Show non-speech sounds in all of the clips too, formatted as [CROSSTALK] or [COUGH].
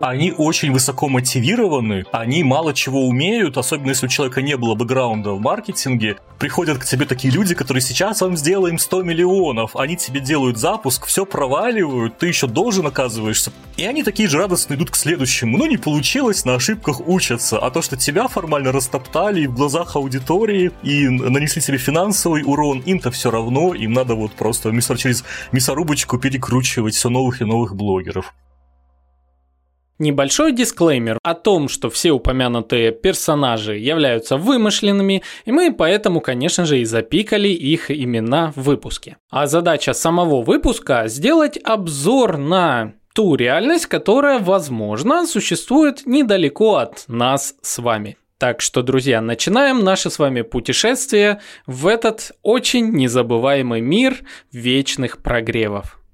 они очень высоко мотивированы, они мало чего умеют, особенно если у человека не было бэкграунда в маркетинге. Приходят к тебе такие люди, которые сейчас вам сделаем 100 миллионов, они тебе делают запуск, все проваливают, ты еще должен оказываешься. И они такие же радостно идут к следующему. Ну, не получилось, на ошибках учатся. А то, что тебя формально растоптали в глазах аудитории и нанесли себе финансовый урон, им-то все равно, им надо вот просто через мясорубочку перекручивать все новых и новых блогеров. Небольшой дисклеймер о том, что все упомянутые персонажи являются вымышленными, и мы поэтому, конечно же, и запикали их имена в выпуске. А задача самого выпуска – сделать обзор на ту реальность, которая, возможно, существует недалеко от нас с вами. Так что, друзья, начинаем наше с вами путешествие в этот очень незабываемый мир вечных прогревов.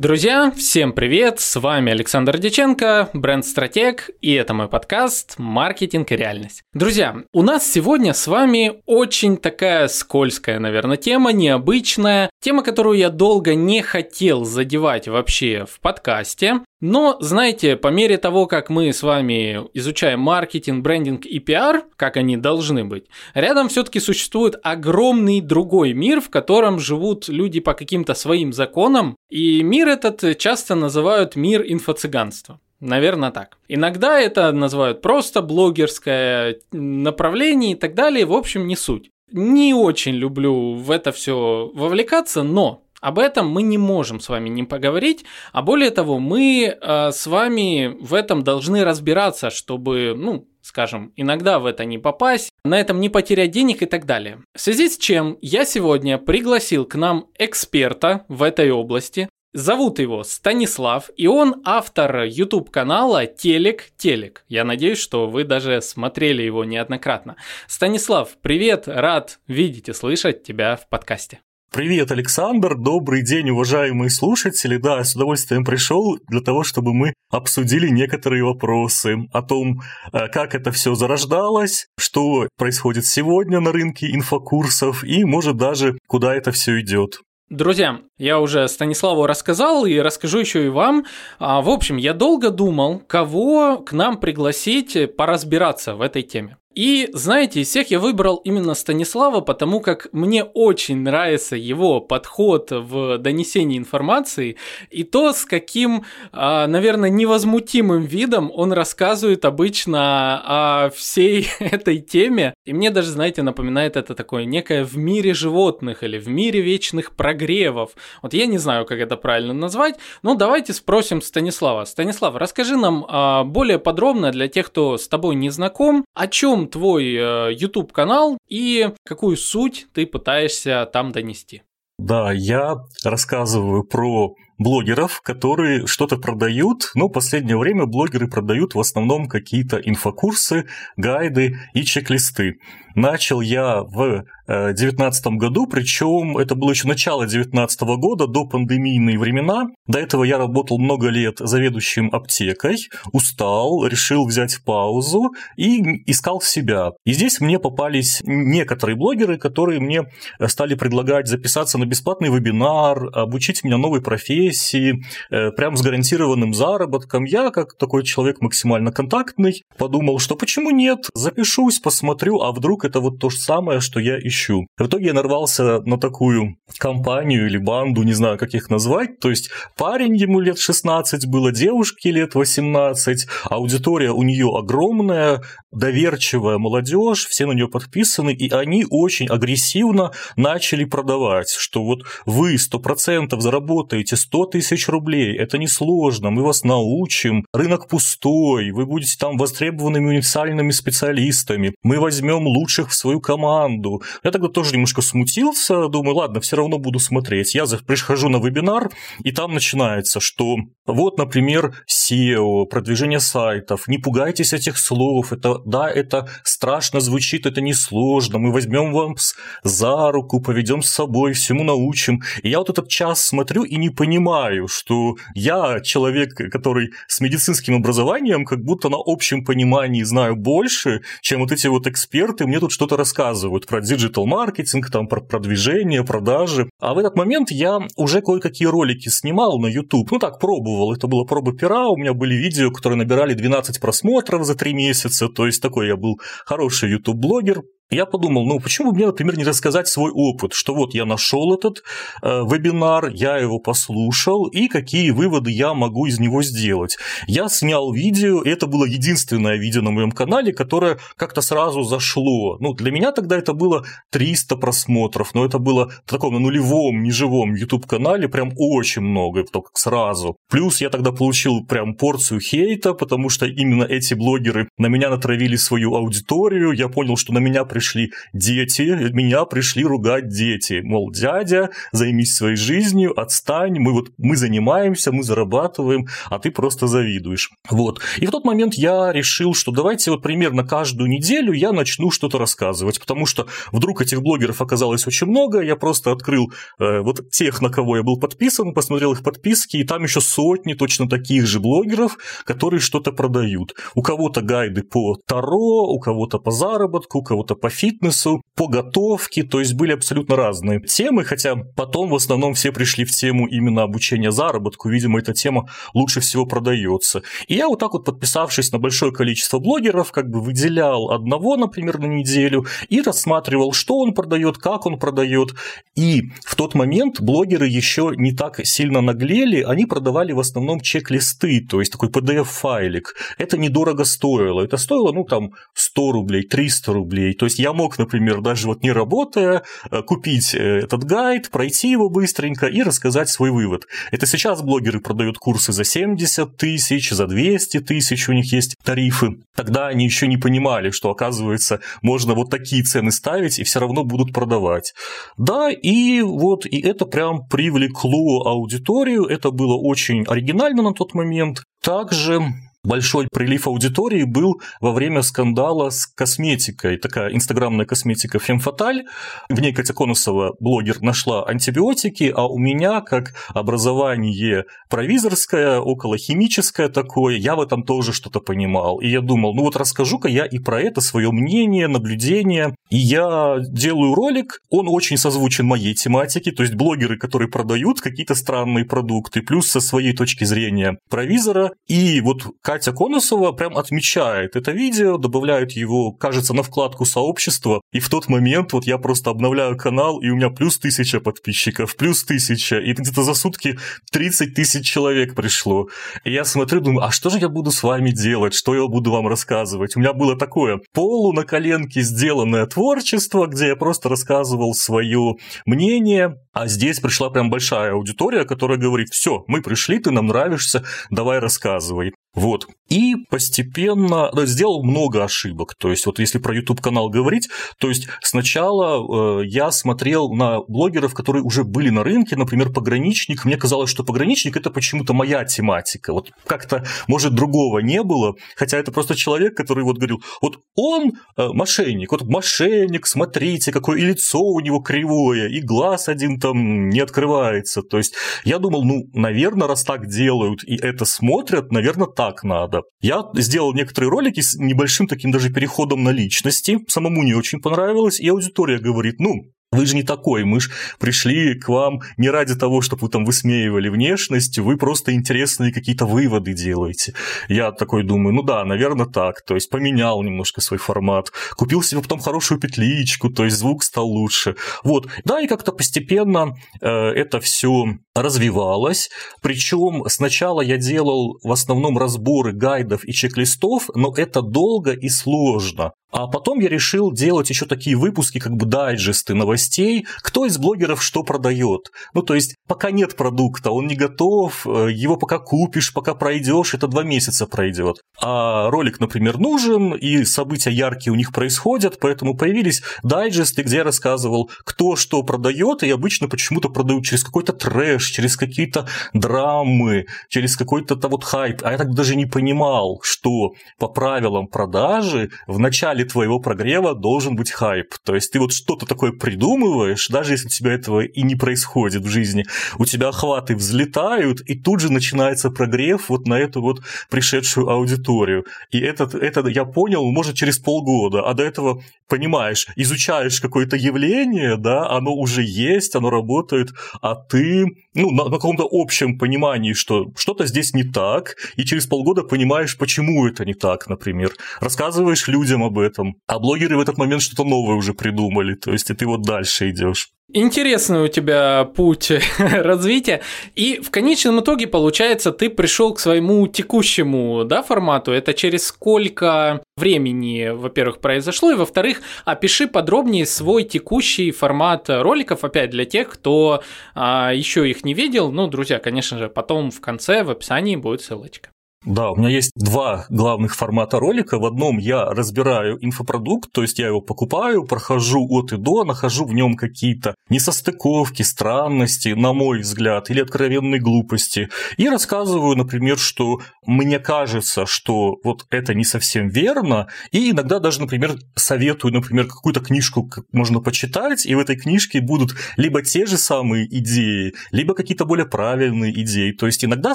Друзья, всем привет! С вами Александр Деченко, бренд-стратег, и это мой подкаст «Маркетинг и реальность». Друзья, у нас сегодня с вами очень такая скользкая, наверное, тема, необычная, тема, которую я долго не хотел задевать вообще в подкасте, но, знаете, по мере того, как мы с вами изучаем маркетинг, брендинг и пиар, как они должны быть, рядом все-таки существует огромный другой мир, в котором живут люди по каким-то своим законам, и мир этот часто называют мир инфо-цыганства. Наверное, так. Иногда это называют просто блогерское направление и так далее. В общем, не суть. Не очень люблю в это все вовлекаться, но об этом мы не можем с вами не поговорить, а более того, мы э, с вами в этом должны разбираться, чтобы, ну, скажем, иногда в это не попасть, на этом не потерять денег и так далее. В связи с чем я сегодня пригласил к нам эксперта в этой области. Зовут его Станислав, и он автор YouTube канала Телек Телек. Я надеюсь, что вы даже смотрели его неоднократно. Станислав, привет, рад видеть и слышать тебя в подкасте. Привет, Александр, добрый день, уважаемые слушатели. Да, с удовольствием пришел для того, чтобы мы обсудили некоторые вопросы о том, э, как это все зарождалось, что происходит сегодня на рынке инфокурсов и, может, даже куда это все идет. Друзья, я уже Станиславу рассказал и расскажу еще и вам. А, в общем, я долго думал, кого к нам пригласить поразбираться в этой теме. И, знаете, из всех я выбрал именно Станислава, потому как мне очень нравится его подход в донесении информации и то, с каким, а, наверное, невозмутимым видом он рассказывает обычно о всей [LAUGHS] этой теме. И мне даже, знаете, напоминает это такое некое в мире животных или в мире вечных прогревов. Вот я не знаю, как это правильно назвать, но давайте спросим Станислава. Станислав, расскажи нам а, более подробно для тех, кто с тобой не знаком, о чем чем твой э, YouTube канал и какую суть ты пытаешься там донести? Да, я рассказываю про блогеров, которые что-то продают, но в последнее время блогеры продают в основном какие-то инфокурсы, гайды и чек-листы. Начал я в 2019 году, причем это было еще начало 2019 года, до пандемийные времена. До этого я работал много лет заведующим аптекой, устал, решил взять паузу и искал себя. И здесь мне попались некоторые блогеры, которые мне стали предлагать записаться на бесплатный вебинар, обучить меня новой профессии, профессии, э, прям с гарантированным заработком. Я, как такой человек максимально контактный, подумал, что почему нет, запишусь, посмотрю, а вдруг это вот то же самое, что я ищу. В итоге я нарвался на такую компанию или банду, не знаю, как их назвать, то есть парень ему лет 16 было, девушке лет 18, аудитория у нее огромная, доверчивая молодежь, все на нее подписаны, и они очень агрессивно начали продавать, что вот вы 100% заработаете 100 тысяч рублей, это несложно, мы вас научим, рынок пустой, вы будете там востребованными универсальными специалистами, мы возьмем лучших в свою команду. Я тогда тоже немножко смутился, думаю, ладно, все равно буду смотреть. Я прихожу на вебинар, и там начинается, что вот, например, SEO, продвижение сайтов, не пугайтесь этих слов, это да, это страшно звучит, это несложно, мы возьмем вас за руку, поведем с собой, всему научим. И я вот этот час смотрю и не понимаю, что я человек, который с медицинским образованием, как будто на общем понимании знаю больше, чем вот эти вот эксперты мне тут что-то рассказывают про digital-маркетинг, там, про продвижение, продажи. А в этот момент я уже кое-какие ролики снимал на YouTube, ну так, пробовал, это была проба пера, у меня были видео, которые набирали 12 просмотров за 3 месяца, то есть такой я был хороший YouTube-блогер, я подумал, ну почему бы мне, например, не рассказать свой опыт, что вот я нашел этот э, вебинар, я его послушал, и какие выводы я могу из него сделать. Я снял видео, и это было единственное видео на моем канале, которое как-то сразу зашло. Ну, для меня тогда это было 300 просмотров, но это было в таком на нулевом, неживом YouTube-канале прям очень много, только сразу. Плюс я тогда получил прям порцию хейта, потому что именно эти блогеры на меня натравили свою аудиторию, я понял, что на меня пришли пришли дети, меня пришли ругать дети. Мол, дядя, займись своей жизнью, отстань, мы вот мы занимаемся, мы зарабатываем, а ты просто завидуешь. Вот. И в тот момент я решил, что давайте вот примерно каждую неделю я начну что-то рассказывать, потому что вдруг этих блогеров оказалось очень много, я просто открыл э, вот тех, на кого я был подписан, посмотрел их подписки, и там еще сотни точно таких же блогеров, которые что-то продают. У кого-то гайды по Таро, у кого-то по заработку, у кого-то по фитнесу, по готовке, то есть были абсолютно разные темы, хотя потом в основном все пришли в тему именно обучения заработку, видимо, эта тема лучше всего продается. И я вот так вот, подписавшись на большое количество блогеров, как бы выделял одного, например, на неделю и рассматривал, что он продает, как он продает. И в тот момент блогеры еще не так сильно наглели, они продавали в основном чек-листы, то есть такой PDF-файлик. Это недорого стоило. Это стоило, ну, там, 100 рублей, 300 рублей. То есть я мог, например, даже вот не работая, э, купить э, этот гайд, пройти его быстренько и рассказать свой вывод. Это сейчас блогеры продают курсы за 70 тысяч, за 200 тысяч, у них есть тарифы. Тогда они еще не понимали, что, оказывается, можно вот такие цены ставить и все равно будут продавать. Да, и вот и это прям привлекло аудиторию, это было очень оригинально на тот момент. Также Большой прилив аудитории был во время скандала с косметикой. Такая инстаграмная косметика Фемфаталь. В ней Катя Конусова, блогер, нашла антибиотики, а у меня, как образование провизорское, околохимическое такое, я в этом тоже что-то понимал. И я думал, ну вот расскажу-ка я и про это свое мнение, наблюдение. И я делаю ролик, он очень созвучен моей тематике, то есть блогеры, которые продают какие-то странные продукты, плюс со своей точки зрения провизора. И вот Катя Конусова прям отмечает это видео, добавляет его, кажется, на вкладку сообщества, и в тот момент вот я просто обновляю канал, и у меня плюс тысяча подписчиков, плюс тысяча, и где-то за сутки 30 тысяч человек пришло. И я смотрю, думаю, а что же я буду с вами делать, что я буду вам рассказывать? У меня было такое полу на коленке сделанное творчество, где я просто рассказывал свое мнение, а здесь пришла прям большая аудитория, которая говорит, все, мы пришли, ты нам нравишься, давай рассказывай. Вот. И постепенно сделал много ошибок. То есть, вот если про YouTube канал говорить, то есть сначала э, я смотрел на блогеров, которые уже были на рынке, например, пограничник. Мне казалось, что пограничник это почему-то моя тематика. Вот как-то, может, другого не было. Хотя это просто человек, который вот говорил, вот он э, мошенник, вот мошенник, смотрите, какое и лицо у него кривое, и глаз один там не открывается. То есть я думал, ну, наверное, раз так делают и это смотрят, наверное, так надо. Я сделал некоторые ролики с небольшим таким даже переходом на личности, самому не очень понравилось, и аудитория говорит, ну, Вы же не такой, мы же пришли к вам не ради того, чтобы вы там высмеивали внешность, вы просто интересные какие-то выводы делаете. Я такой думаю, ну да, наверное, так. То есть поменял немножко свой формат, купил себе потом хорошую петличку, то есть звук стал лучше. Вот, да, и как-то постепенно э, это все развивалось. Причем сначала я делал в основном разборы гайдов и чек-листов, но это долго и сложно. А потом я решил делать еще такие выпуски, как бы дайджесты новостей, кто из блогеров что продает. Ну, то есть, пока нет продукта, он не готов, э, его пока купишь, пока пройдешь, это два месяца пройдет. А ролик, например, нужен, и события яркие у них происходят, поэтому появились дайджесты, где я рассказывал, кто что продает, и обычно почему-то продают через какой-то трэш, через какие-то драмы, через какой-то вот хайп. А я так даже не понимал, что по правилам продажи в начале начале твоего прогрева должен быть хайп. То есть ты вот что-то такое придумываешь, даже если у тебя этого и не происходит в жизни, у тебя охваты взлетают, и тут же начинается прогрев вот на эту вот пришедшую аудиторию. И это, это я понял, может, через полгода, а до этого понимаешь, изучаешь какое-то явление, да, оно уже есть, оно работает, а ты ну, на, на каком-то общем понимании, что что-то здесь не так, и через полгода понимаешь, почему это не так, например. Рассказываешь людям об этом, а блогеры в этот момент что-то новое уже придумали, то есть и ты вот дальше идешь. Интересный у тебя путь [LAUGHS] развития. И в конечном итоге, получается, ты пришел к своему текущему да, формату. Это через сколько времени, во-первых, произошло, и во-вторых, опиши подробнее свой текущий формат роликов, опять для тех, кто а, еще их не видел. Ну, друзья, конечно же, потом в конце в описании будет ссылочка. Да, у меня есть два главных формата ролика. В одном я разбираю инфопродукт, то есть я его покупаю, прохожу от и до, нахожу в нем какие-то несостыковки, странности, на мой взгляд, или откровенные глупости. И рассказываю, например, что мне кажется, что вот это не совсем верно, и иногда даже, например, советую, например, какую-то книжку можно почитать, и в этой книжке будут либо те же самые идеи, либо какие-то более правильные идеи. То есть иногда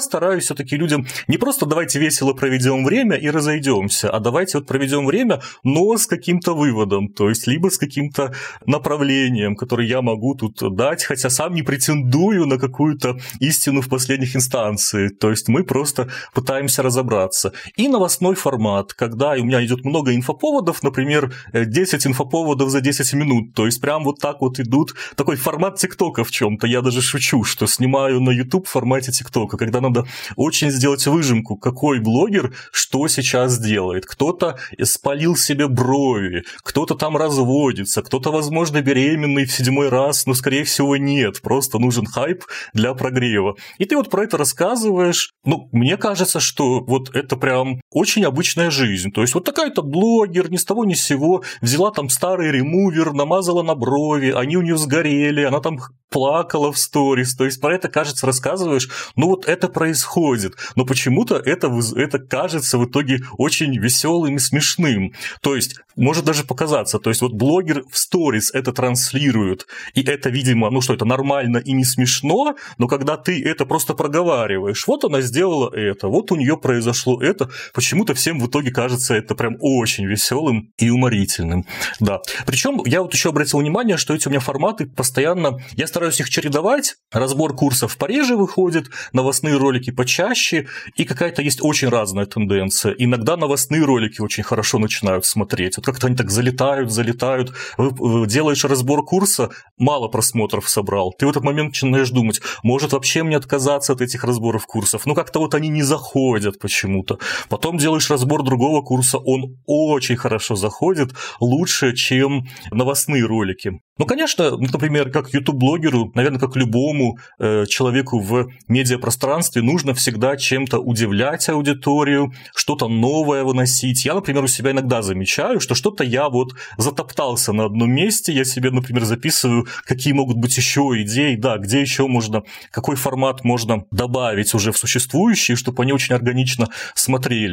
стараюсь все-таки людям не просто давайте весело проведем время и разойдемся, а давайте вот проведем время, но с каким-то выводом, то есть либо с каким-то направлением, которое я могу тут дать, хотя сам не претендую на какую-то истину в последних инстанциях, то есть мы просто пытаемся разобраться. И новостной формат, когда у меня идет много инфоповодов, например, 10 инфоповодов за 10 минут, то есть прям вот так вот идут, такой формат ТикТока в чем-то, я даже шучу, что снимаю на YouTube в формате ТикТока, когда надо очень сделать выжимку, какой блогер что сейчас делает. Кто-то спалил себе брови, кто-то там разводится, кто-то, возможно, беременный в седьмой раз, но, скорее всего, нет. Просто нужен хайп для прогрева. И ты вот про это рассказываешь. Ну, мне кажется, что вот это прям очень обычная жизнь. То есть вот такая-то блогер ни с того ни с сего взяла там старый ремувер, намазала на брови, они у нее сгорели, она там плакала в сторис. То есть про это, кажется, рассказываешь, ну вот это происходит. Но почему-то это это, кажется в итоге очень веселым и смешным. То есть, может даже показаться, то есть вот блогер в сторис это транслирует, и это, видимо, ну что, это нормально и не смешно, но когда ты это просто проговариваешь, вот она сделала это, вот у нее произошло это, почему-то всем в итоге кажется это прям очень веселым и уморительным. Да. Причем я вот еще обратил внимание, что эти у меня форматы постоянно, я стараюсь их чередовать, разбор курсов пореже выходит, новостные ролики почаще, и какая-то есть очень разная тенденция. Иногда новостные ролики очень хорошо начинают смотреть. Вот как-то они так залетают, залетают. Делаешь разбор курса, мало просмотров собрал. Ты в этот момент начинаешь думать, может вообще мне отказаться от этих разборов курсов. Ну как-то вот они не заходят почему-то. Потом делаешь разбор другого курса, он очень хорошо заходит, лучше, чем новостные ролики. Ну, конечно, например, как YouTube-блогеру, наверное, как любому э, человеку в медиапространстве, нужно всегда чем-то удивлять аудиторию, что-то новое выносить. Я, например, у себя иногда замечаю, что что-то я вот затоптался на одном месте, я себе, например, записываю, какие могут быть еще идеи, да, где еще можно, какой формат можно добавить уже в существующие, чтобы они очень органично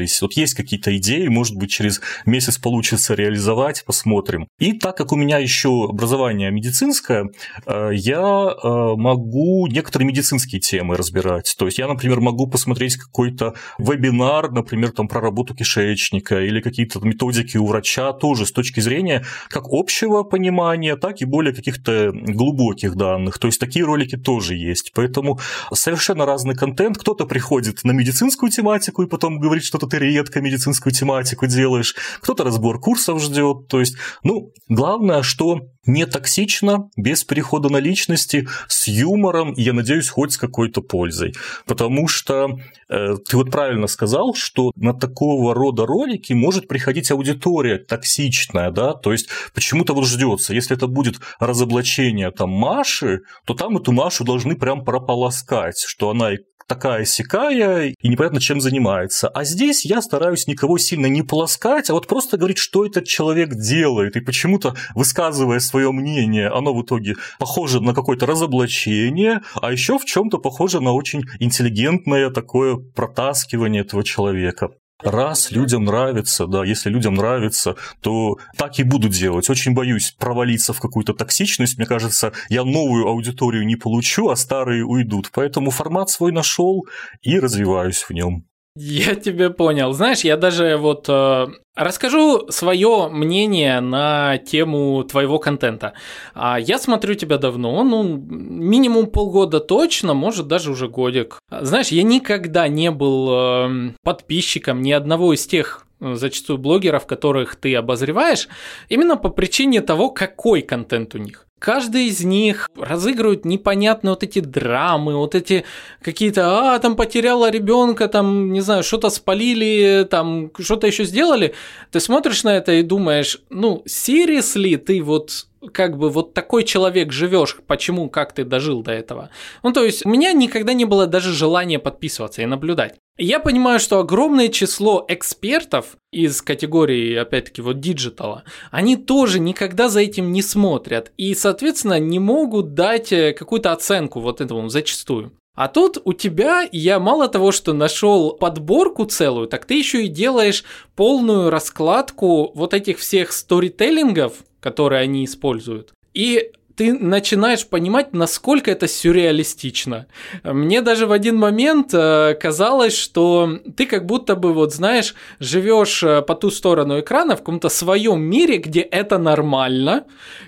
смотрелись. Вот есть какие-то идеи, может быть, через месяц получится реализовать, посмотрим. И так как у меня еще образование медицинское, э, я э, могу некоторые медицинские темы разбирать. То есть я, например, могу посмотреть какой-то вебинар, например, там про работу кишечника или какие-то методики у врача тоже с точки зрения как общего понимания, так и более каких-то глубоких данных. То есть такие ролики тоже есть. Поэтому совершенно разный контент. Кто-то приходит на медицинскую тематику и потом говорит, что-то редко медицинскую тематику делаешь. Кто-то разбор курсов ждет. То есть, ну, главное, что не токсично, без перехода на личности, с юмором я надеюсь, хоть с какой-то пользой. Потому что э, ты вот правильно сказал, что на такого рода ролики может приходить аудитория токсичная, да, то есть почему-то вот ждется, если это будет разоблачение там Маши, то там эту Машу должны прям прополоскать, что она и такая сякая и непонятно чем занимается. А здесь я стараюсь никого сильно не полоскать, а вот просто говорить, что этот человек делает. И почему-то, высказывая свое мнение, оно в итоге похоже на какое-то разоблачение, а еще в чем-то похоже на очень интеллигентное такое протаскивание этого человека. Раз людям нравится, да, если людям нравится, то так и буду делать. Очень боюсь провалиться в какую-то токсичность. Мне кажется, я новую аудиторию не получу, а старые уйдут. Поэтому формат свой нашел и развиваюсь в нем. Я тебя понял. Знаешь, я даже вот э, расскажу свое мнение на тему твоего контента. А я смотрю тебя давно, ну, минимум полгода точно, может даже уже годик. Знаешь, я никогда не был э, подписчиком ни одного из тех э, зачастую блогеров, которых ты обозреваешь, именно по причине того, какой контент у них. Каждый из них разыгрывает непонятные вот эти драмы, вот эти какие-то, а, там потеряла ребенка, там, не знаю, что-то спалили, там, что-то еще сделали. Ты смотришь на это и думаешь, ну, seriously, ты вот как бы вот такой человек живешь, почему, как ты дожил до этого. Ну, то есть, у меня никогда не было даже желания подписываться и наблюдать. Я понимаю, что огромное число экспертов из категории, опять-таки, вот digital а, они тоже никогда за этим не смотрят и, соответственно, не могут дать э, какую-то оценку вот этому зачастую. А тут у тебя я мало того, что нашел подборку целую, так ты еще и делаешь полную раскладку вот этих всех сторителлингов, которые они используют. И ты начинаешь понимать, насколько это сюрреалистично. Мне даже в один момент э, казалось, что ты как будто бы, вот знаешь, живешь э, по ту сторону экрана в каком-то своем мире, где это нормально,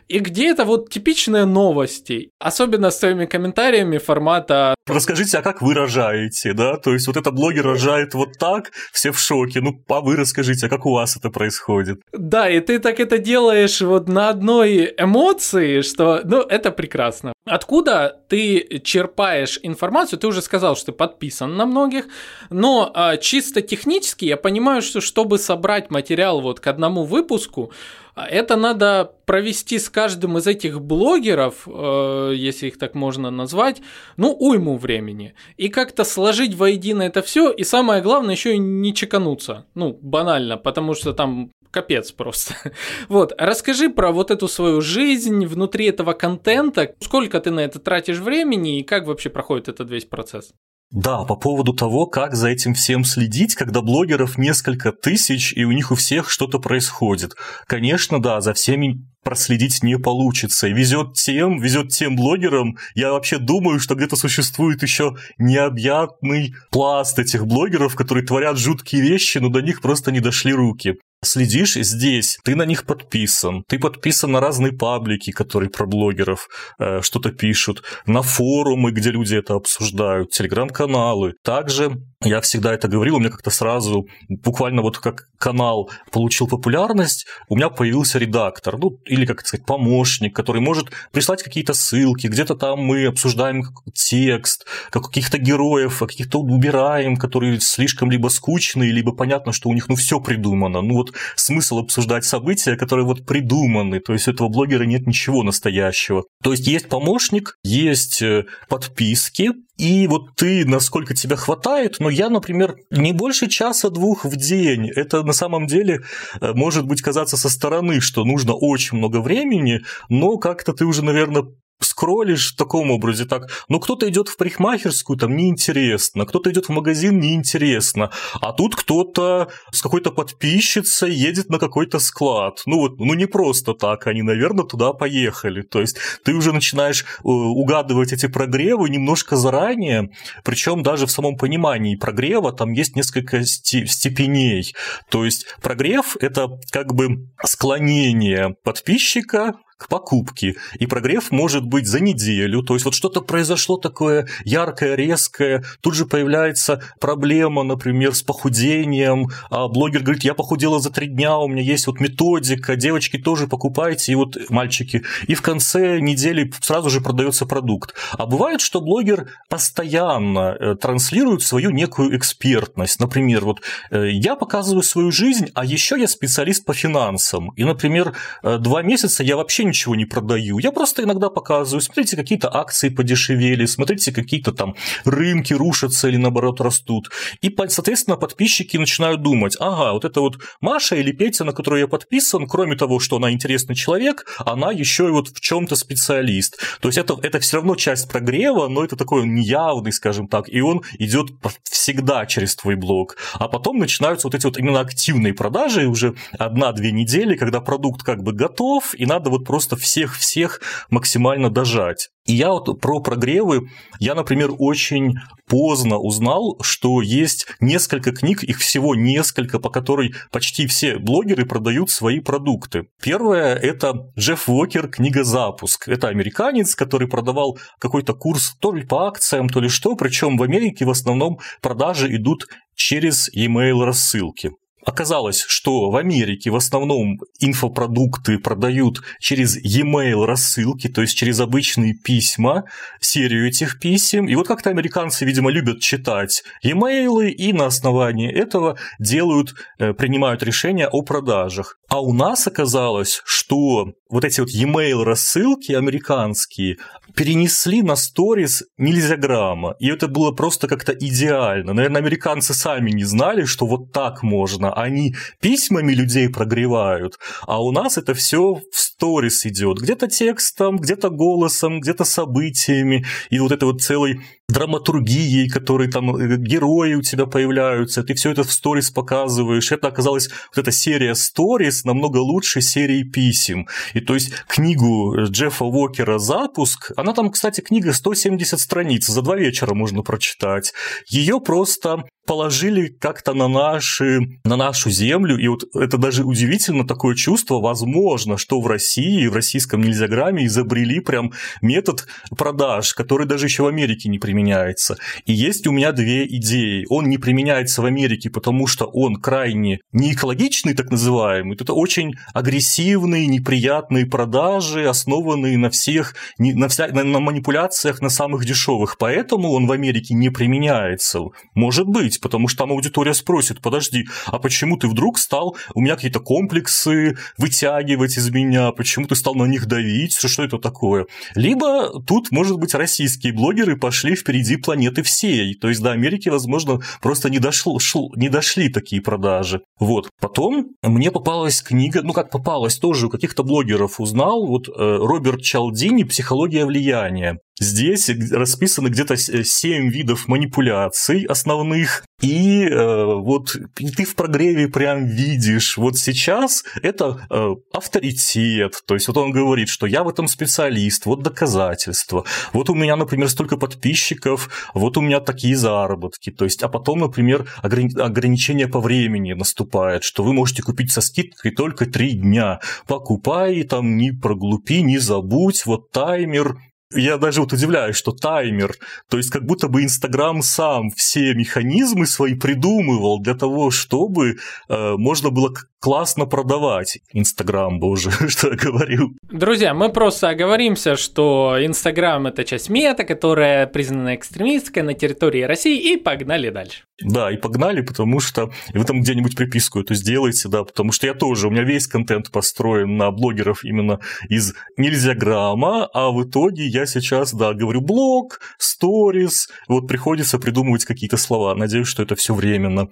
и где это вот типичные новости. Особенно с твоими комментариями формата Расскажите, а как вы рожаете, да? То есть вот это блогер рожает вот так, все в шоке. Ну, а вы расскажите, а как у вас это происходит? Да, и ты так это делаешь вот на одной эмоции, что, ну, это прекрасно. Откуда ты черпаешь информацию? Ты уже сказал, что ты подписан на многих, но а, чисто технически я понимаю, что чтобы собрать материал вот к одному выпуску, это надо провести с каждым из этих блогеров, э, если их так можно назвать, ну, уйму времени. И как-то сложить воедино это все, и самое главное, еще и не чекануться. Ну, банально, потому что там капец просто. [LAUGHS] Вот, расскажи про вот эту свою жизнь внутри этого контента, сколько ты на это тратишь времени и как вообще проходит этот весь процесс? Да, по поводу того, как за этим всем следить, когда блогеров несколько тысяч, и у них у всех что-то происходит. Конечно, да, за всеми проследить не получится. Везет тем, везет тем блогерам. Я вообще думаю, что где-то существует еще необъятный пласт этих блогеров, которые творят жуткие вещи, но до них просто не дошли руки следишь здесь, ты на них подписан, ты подписан на разные паблики, которые про блогеров э, что-то пишут, на форумы, где люди это обсуждают, телеграм-каналы. Также я всегда это говорил, у меня как-то сразу, буквально вот как канал получил популярность, у меня появился редактор, ну, или, как сказать, помощник, который может прислать какие-то ссылки, где-то там мы обсуждаем текст, как каких-то героев, а каких-то убираем, которые слишком либо скучные, либо понятно, что у них, ну, все придумано. Ну, вот смысл обсуждать события, которые вот придуманы, то есть у этого блогера нет ничего настоящего. То есть есть помощник, есть э, подписки, и вот ты, насколько тебя хватает, но я, например, не больше часа-двух в день. Это на самом деле э, может быть казаться со стороны, что нужно очень много времени, но как-то ты уже, наверное, скроллишь в таком образе так, ну кто-то идет в парикмахерскую, там неинтересно, кто-то идет в магазин, неинтересно, а тут кто-то с какой-то подписчицей едет на какой-то склад. Ну вот, ну не просто так, они, наверное, туда поехали. То есть ты уже начинаешь э, угадывать эти прогревы немножко заранее, причем даже в самом понимании прогрева там есть несколько степеней. То есть прогрев – это как бы склонение подписчика к покупке. И прогрев может быть за неделю. То есть вот что-то произошло такое яркое, резкое, тут же появляется проблема, например, с похудением. А блогер говорит, я похудела за три дня, у меня есть вот методика, девочки тоже покупайте, и вот мальчики. И в конце недели сразу же продается продукт. А бывает, что блогер постоянно э, транслирует свою некую экспертность. Например, вот э, я показываю свою жизнь, а еще я специалист по финансам. И, например, э, два месяца я вообще ничего не продаю. Я просто иногда показываю, смотрите, какие-то акции подешевели, смотрите, какие-то там рынки рушатся или наоборот растут. И, соответственно, подписчики начинают думать, ага, вот это вот Маша или Петя, на которую я подписан, кроме того, что она интересный человек, она еще и вот в чем-то специалист. То есть это, это все равно часть прогрева, но это такой неявный, скажем так, и он идет всегда через твой блог. А потом начинаются вот эти вот именно активные продажи, уже одна-две недели, когда продукт как бы готов, и надо вот просто всех-всех максимально дожать. И я вот про прогревы, я, например, очень поздно узнал, что есть несколько книг, их всего несколько, по которой почти все блогеры продают свои продукты. Первое – это Джефф Уокер «Книга запуск». Это американец, который продавал какой-то курс то ли по акциям, то ли что, причем в Америке в основном продажи идут через e-mail рассылки. Оказалось, что в Америке в основном инфопродукты продают через e-mail рассылки, то есть через обычные письма, серию этих писем. И вот как-то американцы, видимо, любят читать e-mail и на основании этого делают, э, принимают решения о продажах. А у нас оказалось, что вот эти вот e-mail рассылки американские перенесли на сторис нельзя грамма. И это было просто как-то идеально. Наверное, американцы сами не знали, что вот так можно. Они письмами людей прогревают, а у нас это все в сторис идет. Где-то текстом, где-то голосом, где-то событиями. И вот это вот целый драматургией, которые там э, герои у тебя появляются, ты все это в сторис показываешь. Это оказалось вот эта серия сторис намного лучше серии писем. И то есть книгу Джеффа Уокера «Запуск», она там, кстати, книга 170 страниц, за два вечера можно прочитать. Ее просто положили как-то на, наши, на нашу землю, и вот это даже удивительно такое чувство, возможно, что в России, в российском нельзяграмме изобрели прям метод продаж, который даже еще в Америке не применяется. И есть у меня две идеи. Он не применяется в Америке, потому что он крайне не экологичный, так называемый, это очень агрессивные, неприятные продажи, основанные на всех, на, вся, на, манипуляциях на самых дешевых, поэтому он в Америке не применяется. Может быть, говорить, потому что там аудитория спросит, подожди, а почему ты вдруг стал, у меня какие-то комплексы вытягивать из меня, почему ты стал на них давить, что, это такое? Либо тут, может быть, российские блогеры пошли впереди планеты всей, то есть до Америки, возможно, просто не, дошло, шл, не дошли такие продажи. Вот. Потом мне попалась книга, ну как попалась, тоже у каких-то блогеров узнал, вот э, Роберт Чалдини «Психология влияния». Здесь расписано где-то 7 видов манипуляций основных, и э, вот ты в прогреве прям видишь, вот сейчас это э, авторитет, то есть вот он говорит, что я в этом специалист, вот доказательства, вот у меня, например, столько подписчиков, вот у меня такие заработки, то есть, а потом, например, ограни- ограничение по времени наступает, что вы можете купить со скидкой только 3 дня, покупай, там, не проглупи, не забудь, вот таймер, я даже вот удивляюсь, что таймер, то есть как будто бы Инстаграм сам все механизмы свои придумывал для того, чтобы э, можно было классно продавать. Инстаграм, боже, [LAUGHS] что я говорю. Друзья, мы просто оговоримся, что Инстаграм – это часть мета, которая признана экстремистской на территории России, и погнали дальше. Да, и погнали, потому что вы там где-нибудь приписку эту сделаете, да, потому что я тоже, у меня весь контент построен на блогеров именно из нельзя грамма, а в итоге я сейчас, да, говорю блог, сторис, вот приходится придумывать какие-то слова. Надеюсь, что это все временно.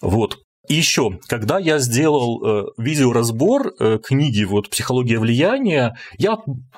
Вот. И еще, когда я сделал э, видеоразбор э, книги вот «Психология влияния», я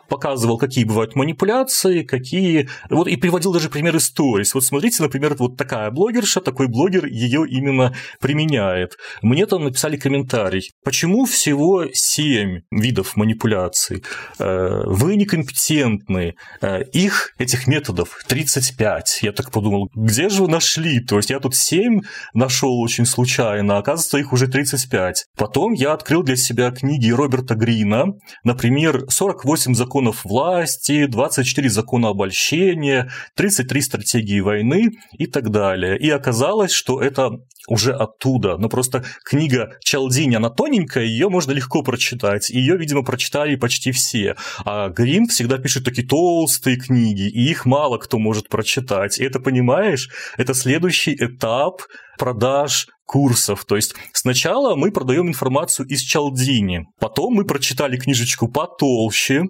показывал, какие бывают манипуляции, какие... Вот и приводил даже пример истории. Вот смотрите, например, вот такая блогерша, такой блогер ее именно применяет. Мне там написали комментарий. Почему всего 7 видов манипуляций? Э, вы некомпетентны. Э, их, этих методов, 35. Я так подумал, где же вы нашли? То есть я тут 7 нашел очень случайно, а оказывается, их уже 35. Потом я открыл для себя книги Роберта Грина, например, 48 законов власти, 24 закона обольщения, 33 стратегии войны и так далее. И оказалось, что это уже оттуда. Но просто книга Чалдинь, она тоненькая, ее можно легко прочитать. Ее, видимо, прочитали почти все. А Грин всегда пишет такие толстые книги, и их мало кто может прочитать. И это, понимаешь, это следующий этап продаж курсов. То есть сначала мы продаем информацию из Чалдини, потом мы прочитали книжечку потолще,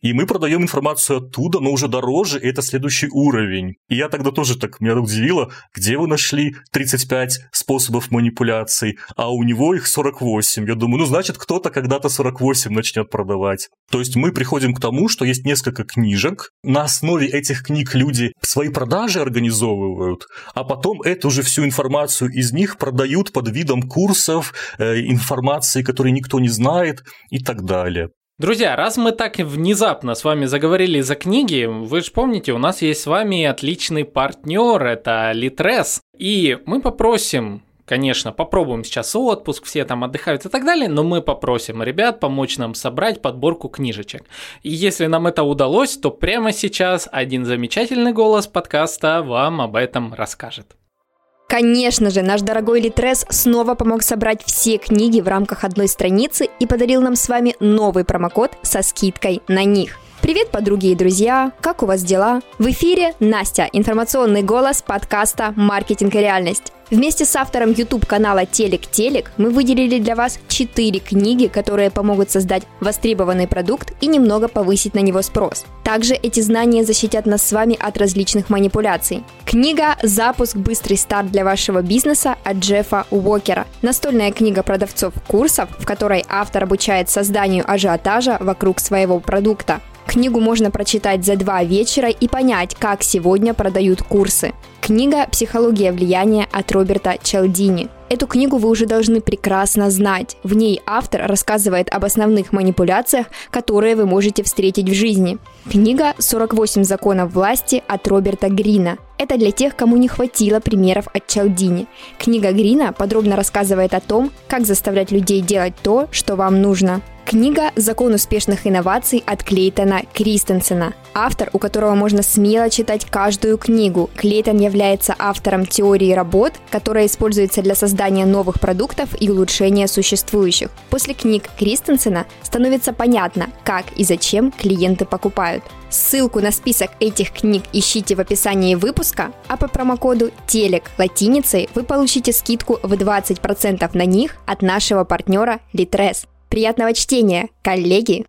и мы продаем информацию оттуда, но уже дороже, и это следующий уровень. И я тогда тоже так, меня удивило, где вы нашли 35 способов манипуляций, а у него их 48. Я думаю, ну, значит, кто-то когда-то 48 начнет продавать. То есть мы приходим к тому, что есть несколько книжек, на основе этих книг люди свои продажи организовывают, а потом эту же всю информацию из них продают под видом курсов, э, информации, которой никто не знает и так далее. Друзья, раз мы так внезапно с вами заговорили за книги, вы же помните, у нас есть с вами отличный партнер, это Литрес. И мы попросим Конечно, попробуем сейчас отпуск, все там отдыхают и так далее, но мы попросим ребят помочь нам собрать подборку книжечек. И если нам это удалось, то прямо сейчас один замечательный голос подкаста вам об этом расскажет. Конечно же, наш дорогой Литрес снова помог собрать все книги в рамках одной страницы и подарил нам с вами новый промокод со скидкой на них. Привет, подруги и друзья! Как у вас дела? В эфире Настя, информационный голос подкаста «Маркетинг и реальность». Вместе с автором YouTube-канала Телек Телек мы выделили для вас 4 книги, которые помогут создать востребованный продукт и немного повысить на него спрос. Также эти знания защитят нас с вами от различных манипуляций. Книга «Запуск. Быстрый старт для вашего бизнеса» от Джеффа Уокера. Настольная книга продавцов курсов, в которой автор обучает созданию ажиотажа вокруг своего продукта. Книгу можно прочитать за два вечера и понять, как сегодня продают курсы. Книга «Психология влияния» от Роберта Чалдини. Эту книгу вы уже должны прекрасно знать. В ней автор рассказывает об основных манипуляциях, которые вы можете встретить в жизни. Книга «48 законов власти» от Роберта Грина. Это для тех, кому не хватило примеров от Чалдини. Книга Грина подробно рассказывает о том, как заставлять людей делать то, что вам нужно. Книга «Закон успешных инноваций» от Клейтона Кристенсена. Автор, у которого можно смело читать каждую книгу. Клейтон является автором теории работ, которая используется для создания новых продуктов и улучшения существующих. После книг Кристенсена становится понятно, как и зачем клиенты покупают. Ссылку на список этих книг ищите в описании выпуска, а по промокоду ТЕЛЕК латиницей вы получите скидку в 20% на них от нашего партнера Litres. Приятного чтения, коллеги!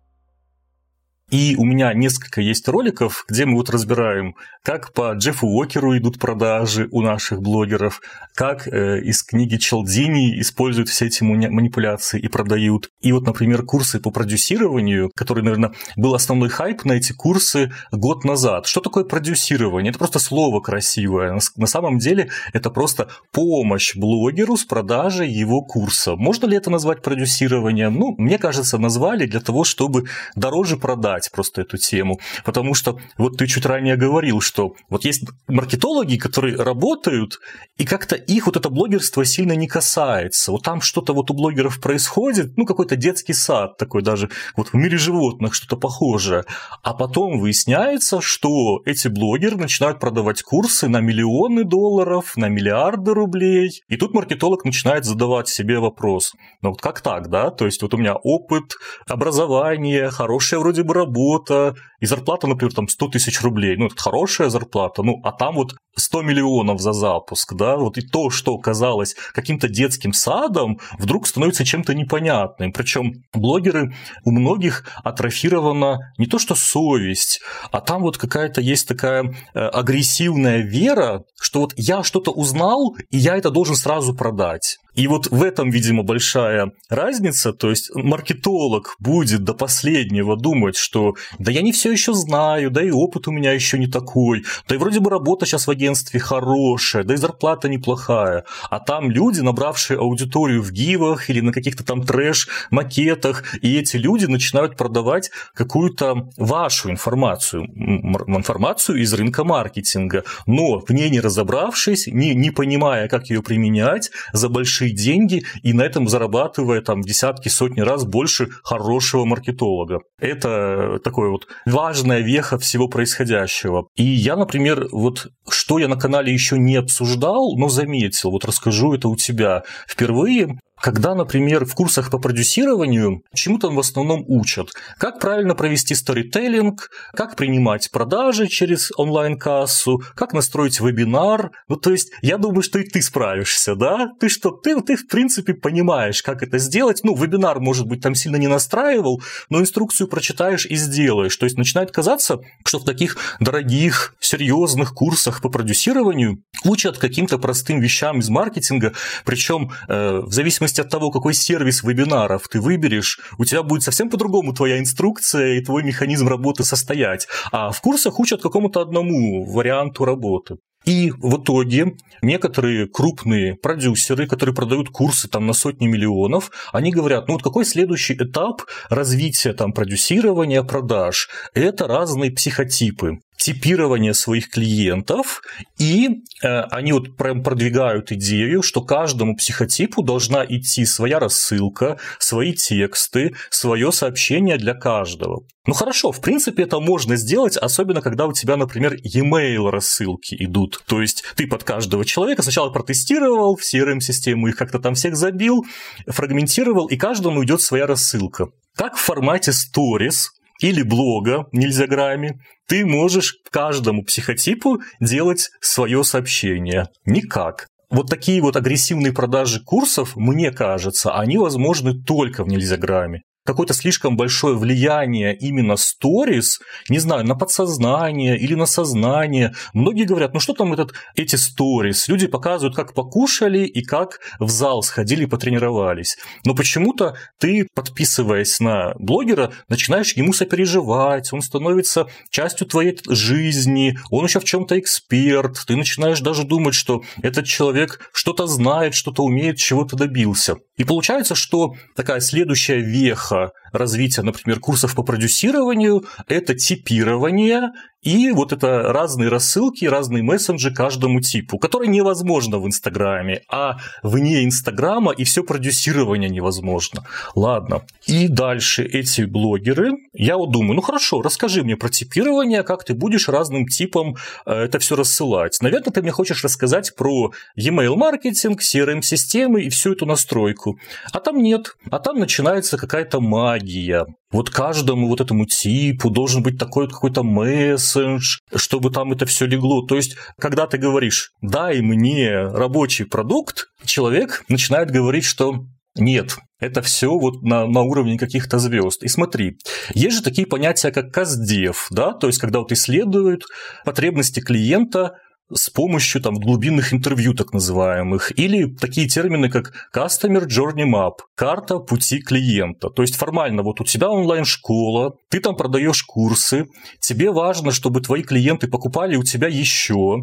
И у меня несколько есть роликов, где мы вот разбираем, как по Джеффу Уокеру идут продажи у наших блогеров, как э, из книги Челдини используют все эти манипуляции и продают. И вот, например, курсы по продюсированию, который, наверное, был основной хайп на эти курсы год назад. Что такое продюсирование? Это просто слово красивое. На самом деле это просто помощь блогеру с продажей его курса. Можно ли это назвать продюсированием? Ну, мне кажется, назвали для того, чтобы дороже продать развивать просто эту тему. Потому что вот ты чуть ранее говорил, что вот есть маркетологи, которые работают, и как-то их вот это блогерство сильно не касается. Вот там что-то вот у блогеров происходит, ну какой-то детский сад такой даже, вот в мире животных что-то похожее. А потом выясняется, что эти блогеры начинают продавать курсы на миллионы долларов, на миллиарды рублей. И тут маркетолог начинает задавать себе вопрос, ну вот как так, да? То есть вот у меня опыт, образование, хорошая вроде бы работа, работа, и зарплата, например, там 100 тысяч рублей, ну, это хорошая зарплата, ну, а там вот 100 миллионов за запуск, да, вот и то, что казалось каким-то детским садом, вдруг становится чем-то непонятным. Причем блогеры у многих атрофирована не то что совесть, а там вот какая-то есть такая э, агрессивная вера, что вот я что-то узнал, и я это должен сразу продать. И вот в этом, видимо, большая разница. То есть маркетолог будет до последнего думать, что да я не все еще знаю, да и опыт у меня еще не такой, да и вроде бы работа сейчас в агентстве хорошая, да и зарплата неплохая. А там люди, набравшие аудиторию в гивах или на каких-то там трэш-макетах, и эти люди начинают продавать какую-то вашу информацию, информацию из рынка маркетинга, но в ней не разобравшись, не, не понимая, как ее применять, за большие деньги и на этом зарабатывая там десятки, сотни раз больше хорошего маркетолога. Это такое вот важная веха всего происходящего. И я, например, вот что я на канале еще не обсуждал, но заметил, вот расскажу это у тебя впервые, когда, например, в курсах по продюсированию чему там в основном учат? Как правильно провести сторителлинг, как принимать продажи через онлайн-кассу, как настроить вебинар. Ну, то есть, я думаю, что и ты справишься, да? Ты что, ты, ты в принципе понимаешь, как это сделать. Ну, вебинар, может быть, там сильно не настраивал, но инструкцию прочитаешь и сделаешь. То есть, начинает казаться, что в таких дорогих, серьезных курсах по продюсированию учат каким-то простым вещам из маркетинга, причем э, в зависимости зависимости от того, какой сервис вебинаров ты выберешь, у тебя будет совсем по-другому твоя инструкция и твой механизм работы состоять. А в курсах учат какому-то одному варианту работы. И в итоге некоторые крупные продюсеры, которые продают курсы там на сотни миллионов, они говорят, ну вот какой следующий этап развития там продюсирования продаж? Это разные психотипы типирование своих клиентов, и э, они вот прям продвигают идею, что каждому психотипу должна идти своя рассылка, свои тексты, свое сообщение для каждого. Ну хорошо, в принципе это можно сделать, особенно когда у тебя, например, e-mail рассылки идут. То есть ты под каждого человека сначала протестировал в CRM-систему, их как-то там всех забил, фрагментировал, и каждому идет своя рассылка. Так в формате stories или блога нельзяграмме, ты можешь каждому психотипу делать свое сообщение. Никак. Вот такие вот агрессивные продажи курсов, мне кажется, они возможны только в нельзяграмме какое-то слишком большое влияние именно сторис, не знаю, на подсознание или на сознание. Многие говорят, ну что там этот, эти сторис? Люди показывают, как покушали и как в зал сходили и потренировались. Но почему-то ты, подписываясь на блогера, начинаешь ему сопереживать, он становится частью твоей жизни, он еще в чем-то эксперт, ты начинаешь даже думать, что этот человек что-то знает, что-то умеет, чего-то добился. И получается, что такая следующая веха развития, например, курсов по продюсированию – это типирование и вот это разные рассылки, разные мессенджи каждому типу, которые невозможно в Инстаграме, а вне Инстаграма и все продюсирование невозможно. Ладно. И дальше эти блогеры, я вот думаю, ну хорошо, расскажи мне про типирование, как ты будешь разным типам э, это все рассылать. Наверное, ты мне хочешь рассказать про e-mail маркетинг, CRM-системы и всю эту настройку. А там нет. А там начинается какая-то магия вот каждому вот этому типу должен быть такой какой-то мессендж, чтобы там это все легло. То есть, когда ты говоришь, дай мне рабочий продукт, человек начинает говорить, что нет, это все вот на, на уровне каких-то звезд. И смотри, есть же такие понятия, как каздев, да, то есть когда вот исследуют потребности клиента с помощью там глубинных интервью так называемых, или такие термины, как Customer Journey Map, карта пути клиента. То есть формально вот у тебя онлайн-школа, ты там продаешь курсы, тебе важно, чтобы твои клиенты покупали у тебя еще,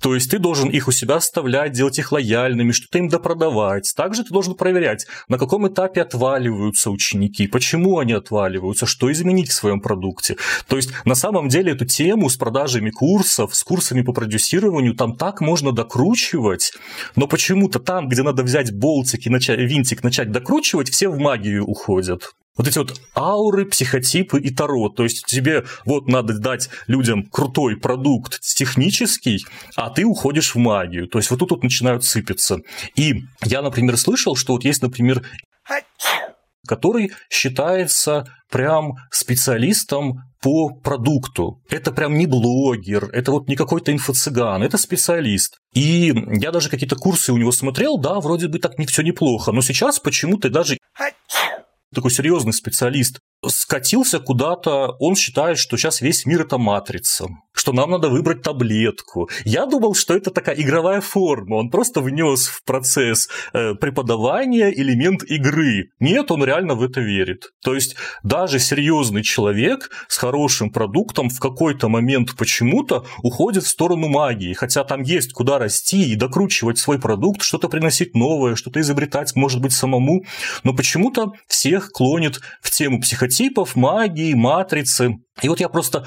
то есть ты должен их у себя оставлять, делать их лояльными, что-то им допродавать. Также ты должен проверять, на каком этапе отваливаются ученики, почему они отваливаются, что изменить в своем продукте. То есть на самом деле эту тему с продажами курсов, с курсами по продюсированию, там так можно докручивать, но почему-то там, где надо взять болтик и начать, винтик начать докручивать, все в магию уходят вот эти вот ауры, психотипы и таро. То есть тебе вот надо дать людям крутой продукт технический, а ты уходишь в магию. То есть вот тут вот начинают сыпаться. И я, например, слышал, что вот есть, например, который считается прям специалистом по продукту. Это прям не блогер, это вот не какой-то инфо-цыган, это специалист. И я даже какие-то курсы у него смотрел, да, вроде бы так не все неплохо, но сейчас почему-то даже такой серьезный специалист скатился куда-то, он считает, что сейчас весь мир это матрица, что нам надо выбрать таблетку. Я думал, что это такая игровая форма, он просто внес в процесс э, преподавания элемент игры. Нет, он реально в это верит. То есть даже серьезный человек с хорошим продуктом в какой-то момент почему-то уходит в сторону магии, хотя там есть куда расти и докручивать свой продукт, что-то приносить новое, что-то изобретать, может быть, самому, но почему-то всех клонит в тему психотипа прототипов, магии, матрицы. И вот я просто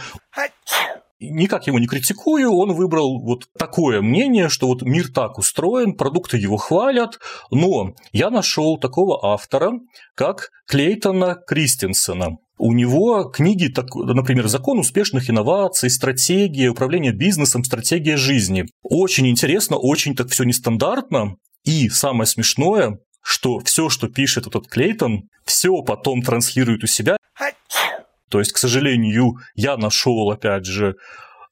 никак его не критикую, он выбрал вот такое мнение, что вот мир так устроен, продукты его хвалят, но я нашел такого автора, как Клейтона Кристенсена. У него книги, например, «Закон успешных инноваций», «Стратегия управления бизнесом», «Стратегия жизни». Очень интересно, очень так все нестандартно. И самое смешное, что все, что пишет этот Клейтон, все потом транслирует у себя. То есть, к сожалению, я нашел, опять же,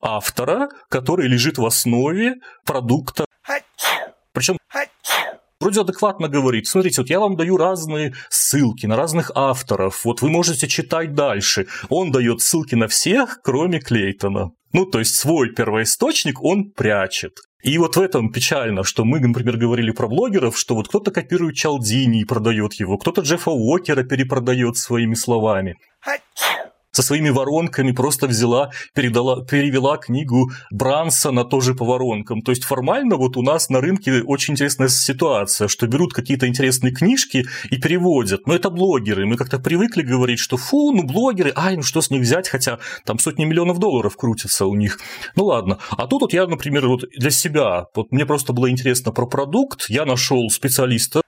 автора, который лежит в основе продукта. Причем вроде адекватно говорит, смотрите, вот я вам даю разные ссылки на разных авторов, вот вы можете читать дальше. Он дает ссылки на всех, кроме Клейтона. Ну, то есть свой первоисточник он прячет. И вот в этом печально, что мы, например, говорили про блогеров, что вот кто-то копирует Чалдини и продает его, кто-то Джеффа Уокера перепродает своими словами со своими воронками просто взяла, передала, перевела книгу Брансона тоже по воронкам. То есть формально вот у нас на рынке очень интересная ситуация, что берут какие-то интересные книжки и переводят. Но это блогеры. Мы как-то привыкли говорить, что фу, ну блогеры, ай, ну что с них взять, хотя там сотни миллионов долларов крутятся у них. Ну ладно. А тут вот я, например, вот для себя, вот мне просто было интересно про продукт, я нашел специалиста,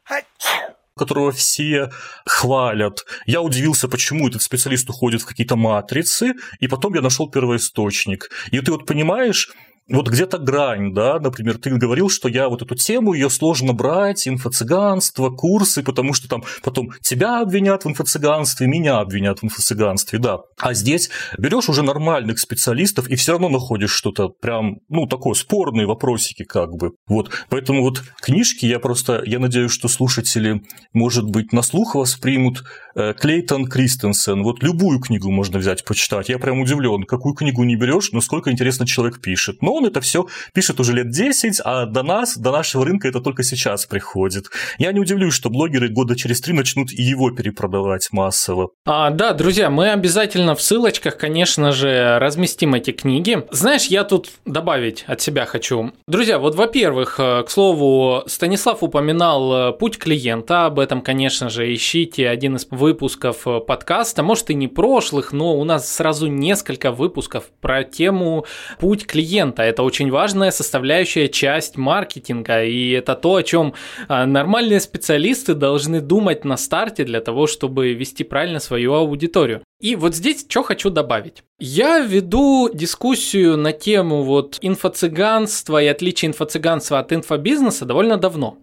которого все хвалят. Я удивился, почему этот специалист уходит в какие-то матрицы, и потом я нашел первоисточник. И ты вот понимаешь, вот где-то грань, да, например, ты говорил, что я вот эту тему, ее сложно брать, инфо-цыганство, курсы, потому что там потом тебя обвинят в инфо-цыганстве, меня обвинят в инфо-цыганстве, да. А здесь берешь уже нормальных специалистов и все равно находишь что-то прям, ну, такое спорные вопросики как бы. Вот, поэтому вот книжки я просто, я надеюсь, что слушатели, может быть, на слух воспримут э, Клейтон Кристенсен. Вот любую книгу можно взять, почитать. Я прям удивлен, какую книгу не берешь, но сколько интересно человек пишет. Но он это все пишет уже лет 10, а до нас, до нашего рынка это только сейчас приходит. Я не удивлюсь, что блогеры года через три начнут его перепродавать массово. А, да, друзья, мы обязательно в ссылочках, конечно же, разместим эти книги. Знаешь, я тут добавить от себя хочу. Друзья, вот, во-первых, э, к слову, Станислав упоминал э, путь клиента, об этом, конечно же, ищите один из выпусков э, подкаста, может и не прошлых, но у нас сразу несколько выпусков про тему путь клиента это очень важная составляющая часть маркетинга, и это то, о чем а, нормальные специалисты должны думать на старте для того, чтобы вести правильно свою аудиторию. И вот здесь что хочу добавить. Я веду дискуссию на тему вот инфо-цыганства и отличия инфо-цыганства от инфобизнеса довольно давно.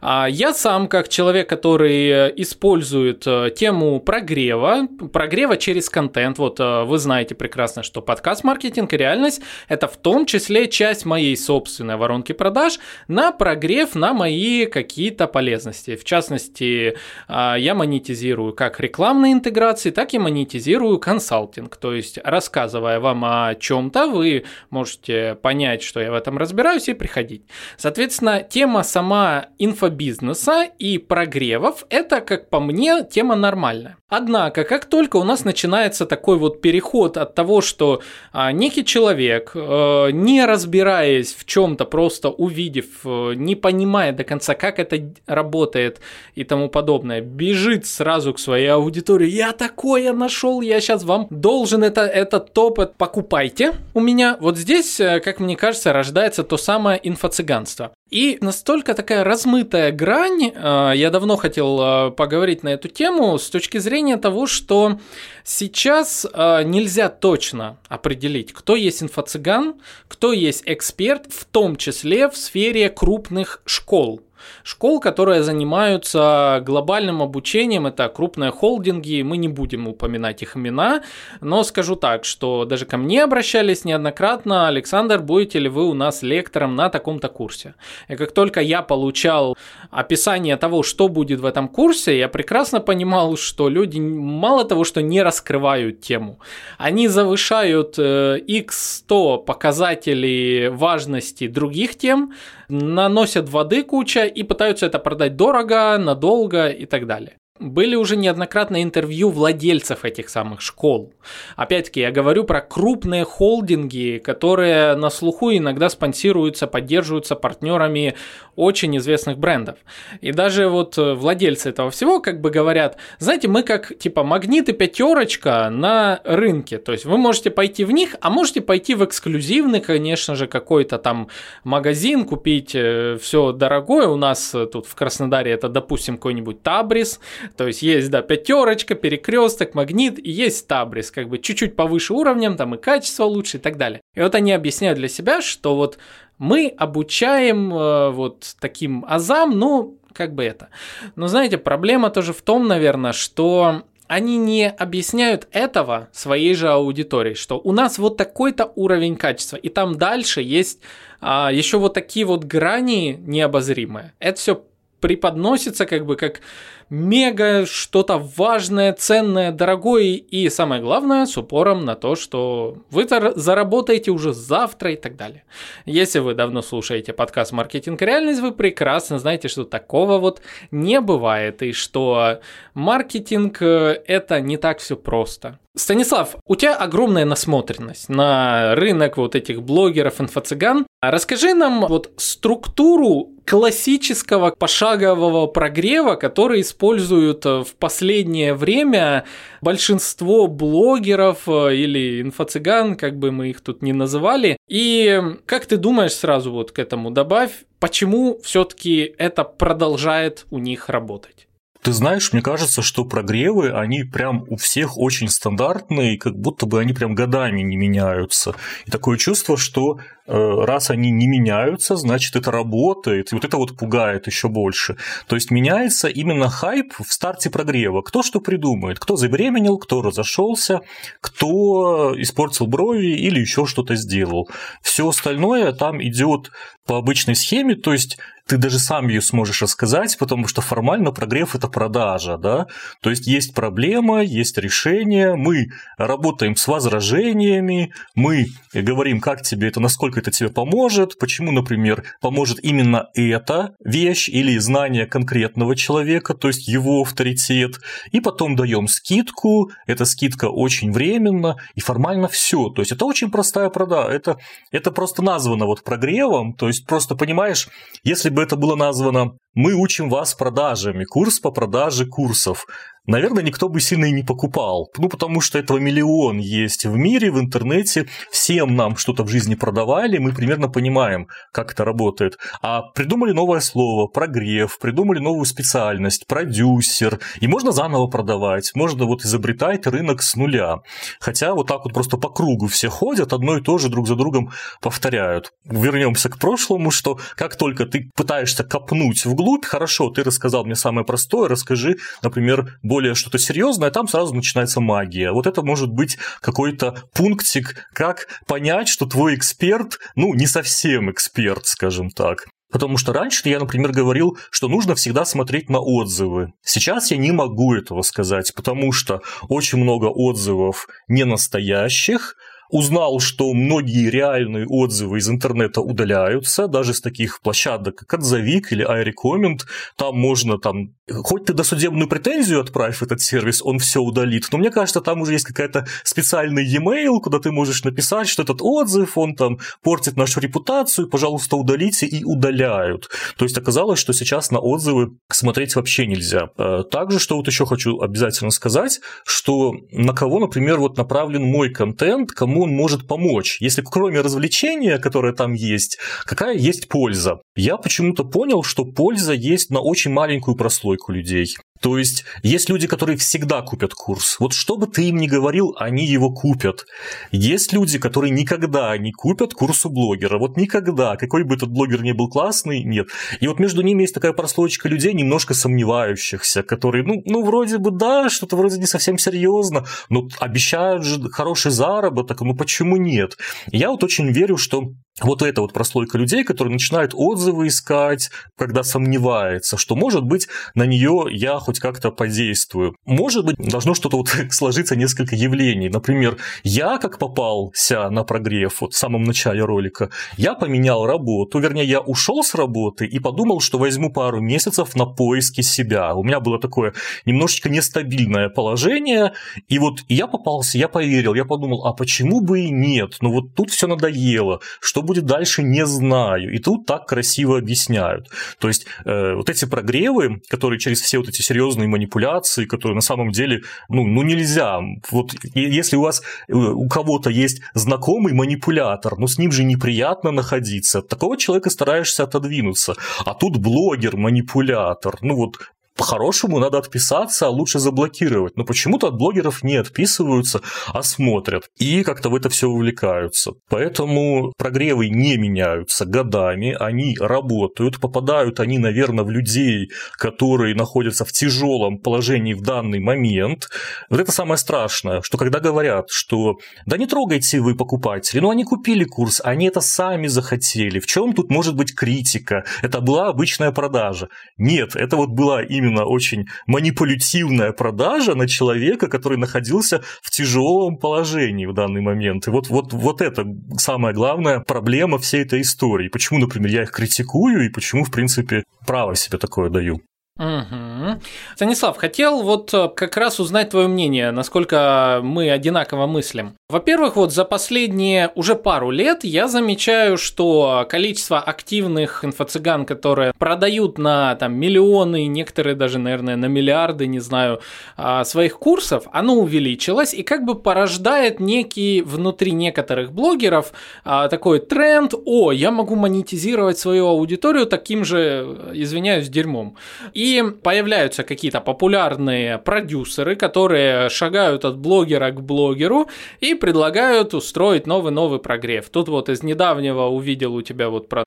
А я сам, как человек, который использует э, тему прогрева, прогрева через контент, вот э, вы знаете прекрасно, что подкаст-маркетинг и реальность – это в том числе часть моей собственной воронки продаж на прогрев на мои какие-то полезности. В частности, а, я монетизирую как рекламные интеграции, так и монетизирую консалтинг, то есть рассказывая вам о чем-то, вы можете понять, что я в этом разбираюсь, и приходить. Соответственно, тема сама инфобизнеса и прогревов – это, как по мне, тема нормальная. Однако, как только у нас начинается такой вот переход от того, что а, некий человек, э, не разбираясь в чем-то, просто увидев, э, не понимая до конца, как это работает и тому подобное, бежит сразу к своей аудитории, я такое нашел, я сейчас вам должен это, этот топ, покупайте у меня. Вот здесь, э, как мне кажется, рождается то самое инфо-цыганство. И настолько такая размытая грань, э, я давно хотел э, поговорить на эту тему с точки зрения того, что сейчас э, нельзя точно определить, кто есть инфо-цыган, кто есть эксперт, в том числе в сфере крупных школ. Школ, которые занимаются глобальным обучением, это крупные холдинги, мы не будем упоминать их имена, но скажу так, что даже ко мне обращались неоднократно, Александр, будете ли вы у нас лектором на таком-то курсе? И как только я получал описание того, что будет в этом курсе, я прекрасно понимал, что люди мало того, что не раскрывают тему, они завышают x100 э, показателей важности других тем, наносят воды куча и пытаются это продать дорого, надолго и так далее. Были уже неоднократно интервью владельцев этих самых школ. Опять-таки, я говорю про крупные холдинги, которые на слуху иногда спонсируются, поддерживаются партнерами очень известных брендов. И даже вот владельцы этого всего как бы говорят, знаете, мы как типа магнит и пятерочка на рынке. То есть вы можете пойти в них, а можете пойти в эксклюзивный, конечно же, какой-то там магазин, купить э, все дорогое. У нас тут в Краснодаре это, допустим, какой-нибудь Табрис, то есть есть, да, пятерочка, перекресток, магнит, и есть табрис, как бы чуть-чуть повыше уровнем, там и качество лучше и так далее. И вот они объясняют для себя, что вот мы обучаем э, вот таким азам, ну, как бы это. Но знаете, проблема тоже в том, наверное, что они не объясняют этого своей же аудитории, что у нас вот такой-то уровень качества, и там дальше есть а, еще вот такие вот грани необозримые. Это все преподносится как бы как мега что-то важное, ценное, дорогое и самое главное с упором на то, что вы заработаете уже завтра и так далее. Если вы давно слушаете подкаст «Маркетинг и реальность», вы прекрасно знаете, что такого вот не бывает и что маркетинг э, – это не так все просто. Станислав, у тебя огромная насмотренность на рынок вот этих блогеров, инфо-цыган. Расскажи нам вот структуру классического пошагового прогрева, который используют э, в последнее время большинство блогеров э, или инфо-цыган, как бы мы их тут не называли. И как ты думаешь сразу вот к этому добавь, почему все-таки это продолжает у них работать? Ты знаешь, мне кажется, что прогревы, они прям у всех очень стандартные, как будто бы они прям годами не меняются. И такое чувство, что раз они не меняются, значит это работает, и вот это вот пугает еще больше. То есть меняется именно хайп в старте прогрева. Кто что придумает, кто забеременел, кто разошелся, кто испортил брови или еще что-то сделал. Все остальное там идет по обычной схеме, то есть ты даже сам ее сможешь рассказать, потому что формально прогрев – это продажа, да, то есть есть проблема, есть решение, мы работаем с возражениями, мы говорим, как тебе это, насколько насколько это тебе поможет, почему, например, поможет именно эта вещь или знание конкретного человека, то есть его авторитет, и потом даем скидку, эта скидка очень временна, и формально все. То есть это очень простая продажа, это, это просто названо вот прогревом, то есть просто понимаешь, если бы это было названо «Мы учим вас продажами», курс по продаже курсов, наверное, никто бы сильно и не покупал. Ну, потому что этого миллион есть в мире, в интернете. Всем нам что-то в жизни продавали, мы примерно понимаем, как это работает. А придумали новое слово, прогрев, придумали новую специальность, продюсер. И можно заново продавать, можно вот изобретать рынок с нуля. Хотя вот так вот просто по кругу все ходят, одно и то же друг за другом повторяют. Вернемся к прошлому, что как только ты пытаешься копнуть вглубь, хорошо, ты рассказал мне самое простое, расскажи, например, более что-то серьезное, там сразу начинается магия. Вот это может быть какой-то пунктик, как понять, что твой эксперт, ну, не совсем эксперт, скажем так. Потому что раньше я, например, говорил, что нужно всегда смотреть на отзывы. Сейчас я не могу этого сказать, потому что очень много отзывов не настоящих, узнал, что многие реальные отзывы из интернета удаляются, даже с таких площадок, как Отзовик или iRecommend, там можно там, хоть ты досудебную претензию отправь этот сервис, он все удалит, но мне кажется, там уже есть какая-то специальный e-mail, куда ты можешь написать, что этот отзыв, он там портит нашу репутацию, пожалуйста, удалите, и удаляют. То есть оказалось, что сейчас на отзывы смотреть вообще нельзя. Э, также, что вот еще хочу обязательно сказать, что на кого, например, вот направлен мой контент, кому кому он может помочь, если кроме развлечения, которое там есть, какая есть польза. Я почему-то понял, что польза есть на очень маленькую прослойку людей. То есть есть люди, которые всегда купят курс. Вот что бы ты им ни говорил, они его купят. Есть люди, которые никогда не купят курс у блогера. Вот никогда. Какой бы этот блогер ни был классный, нет. И вот между ними есть такая прослойка людей, немножко сомневающихся, которые, ну, ну вроде бы да, что-то вроде не совсем серьезно, но обещают же хороший заработок, ну почему нет? Я вот очень верю, что вот эта вот прослойка людей, которые начинают отзывы искать, когда сомневается, что, может быть, на нее я хоть как-то подействую. Может быть, должно что-то вот [LAUGHS] сложиться несколько явлений. Например, я как попался на прогрев вот в самом начале ролика, я поменял работу, вернее, я ушел с работы и подумал, что возьму пару месяцев на поиски себя. У меня было такое немножечко нестабильное положение, и вот я попался, я поверил, я подумал, а почему бы и нет? Ну вот тут все надоело, что будет дальше, не знаю. И тут так красиво объясняют. То есть э, вот эти прогревы, которые через все вот эти серьезные манипуляции, которые на самом деле, ну, ну нельзя. Вот если у вас, э, у кого-то есть знакомый манипулятор, ну с ним же неприятно находиться, от такого человека стараешься отодвинуться. А тут блогер-манипулятор. Ну вот по-хорошему надо отписаться, а лучше заблокировать. Но почему-то от блогеров не отписываются, а смотрят. И как-то в это все увлекаются. Поэтому прогревы не меняются годами, они работают, попадают они, наверное, в людей, которые находятся в тяжелом положении в данный момент. Вот это самое страшное, что когда говорят, что да не трогайте вы покупатели, ну они купили курс, они это сами захотели. В чем тут может быть критика? Это была обычная продажа. Нет, это вот была именно именно очень манипулятивная продажа на человека, который находился в тяжелом положении в данный момент. И вот, вот, вот это самая главная проблема всей этой истории. Почему, например, я их критикую и почему, в принципе, право себе такое даю. Угу. Станислав, хотел вот э, как раз узнать твое мнение, насколько мы одинаково мыслим. Во-первых, вот за последние уже пару лет я замечаю, что количество активных инфо-цыган, которые продают на там миллионы, некоторые даже, наверное, на миллиарды, не знаю, а, своих курсов, оно увеличилось и как бы порождает некий внутри некоторых блогеров а, такой тренд, о, я могу монетизировать свою аудиторию таким же, извиняюсь, дерьмом. И и появляются какие-то популярные продюсеры, которые шагают от блогера к блогеру и предлагают устроить новый-новый прогрев. Тут вот из недавнего увидел у тебя вот про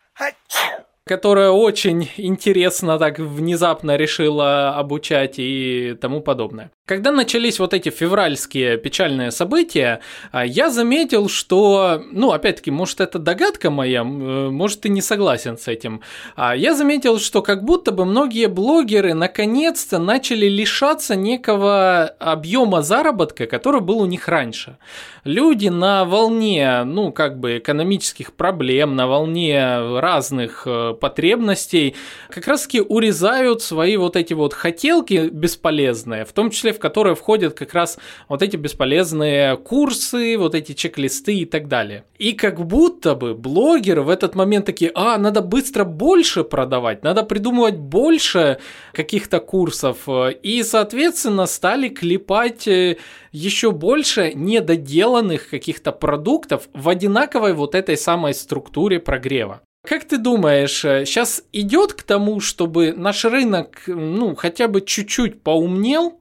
которая очень интересно так внезапно решила обучать и тому подобное. Когда начались вот эти февральские печальные события, а, я заметил, что, ну, опять-таки, может, это догадка моя, э, может, ты не согласен с этим. А, я заметил, что как будто бы многие блогеры наконец-то начали лишаться некого объема заработка, который был у них раньше. Люди на волне, ну, как бы экономических проблем, на волне разных э, потребностей, как раз-таки урезают свои вот эти вот хотелки бесполезные, в том числе в которые входят как раз вот эти бесполезные курсы, вот эти чек-листы и так далее. И как будто бы блогеры в этот момент такие, а, надо быстро больше продавать, надо придумывать больше каких-то курсов, и, соответственно, стали клепать э, еще больше недоделанных каких-то продуктов в одинаковой вот этой самой структуре прогрева. Как ты думаешь, сейчас э, идет к тому, чтобы наш рынок, ну, хотя бы чуть-чуть поумнел,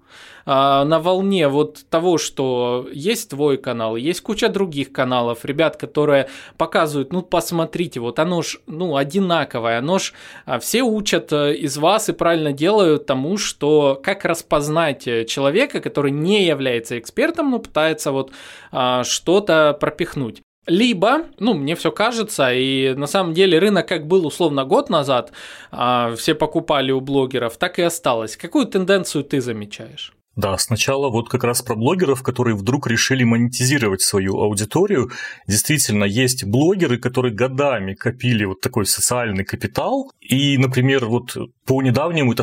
а, на волне вот того, что есть твой канал, есть куча других каналов, ребят, которые показывают, ну посмотрите, вот оно ж, ну, одинаковое, оно ж а, все учат э, из вас и правильно делают тому, что как распознать э, человека, который не является экспертом, но пытается вот а, что-то пропихнуть. Либо, ну, мне все кажется, и на самом деле рынок как был условно год назад, все покупали у блогеров, так и осталось. Какую тенденцию ты замечаешь? Да, сначала вот как раз про блогеров, которые вдруг решили монетизировать свою аудиторию. Действительно, есть блогеры, которые годами копили вот такой социальный капитал. И, например, вот по недавнему это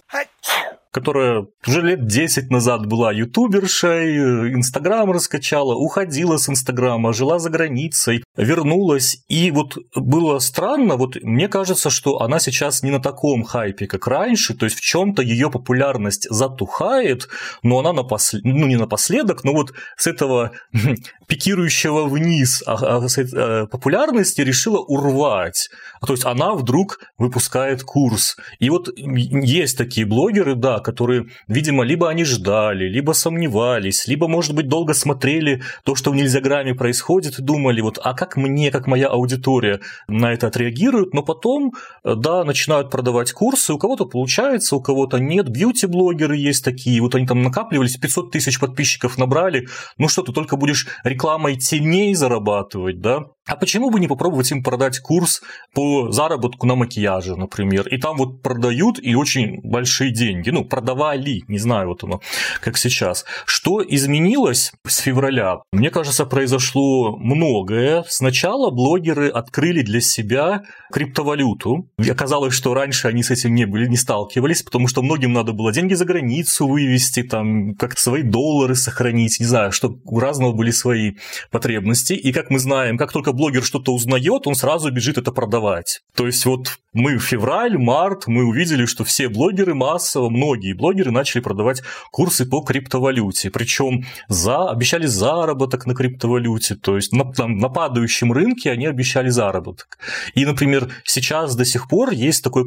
которая уже лет 10 назад была ютубершей, Инстаграм раскачала, уходила с Инстаграма, жила за границей, вернулась. И вот было странно, вот мне кажется, что она сейчас не на таком хайпе, как раньше, то есть в чем-то ее популярность затухает, но она напослед... ну не напоследок, но вот с этого пикирующего вниз а, а, а, популярности решила урвать. То есть она вдруг выпускает курс. И вот есть такие блогеры, да, которые, видимо, либо они ждали, либо сомневались, либо, может быть, долго смотрели то, что в нельзяграмме происходит, и думали, вот, а как мне, как моя аудитория на это отреагирует, но потом, да, начинают продавать курсы, у кого-то получается, у кого-то нет, бьюти-блогеры есть такие, вот они там накапливались, 500 тысяч подписчиков набрали, ну что, ты только будешь рекламой теней зарабатывать, да? А почему бы не попробовать им продать курс по заработку на макияже, например? И там вот продают и очень большие деньги. Ну, продавали, не знаю, вот оно, как сейчас. Что изменилось с февраля? Мне кажется, произошло многое. Сначала блогеры открыли для себя криптовалюту. И оказалось, что раньше они с этим не были, не сталкивались, потому что многим надо было деньги за границу вывести, там, как-то свои доллары сохранить, не знаю, что у разного были свои потребности. И как мы знаем, как только блогер что-то узнает, он сразу бежит это продавать. То есть вот мы в февраль, март, мы увидели, что все блогеры массово, многие блогеры начали продавать курсы по криптовалюте. Причем за, обещали заработок на криптовалюте. То есть на, там, на падающем рынке они обещали заработок. И, например, сейчас до сих пор есть такое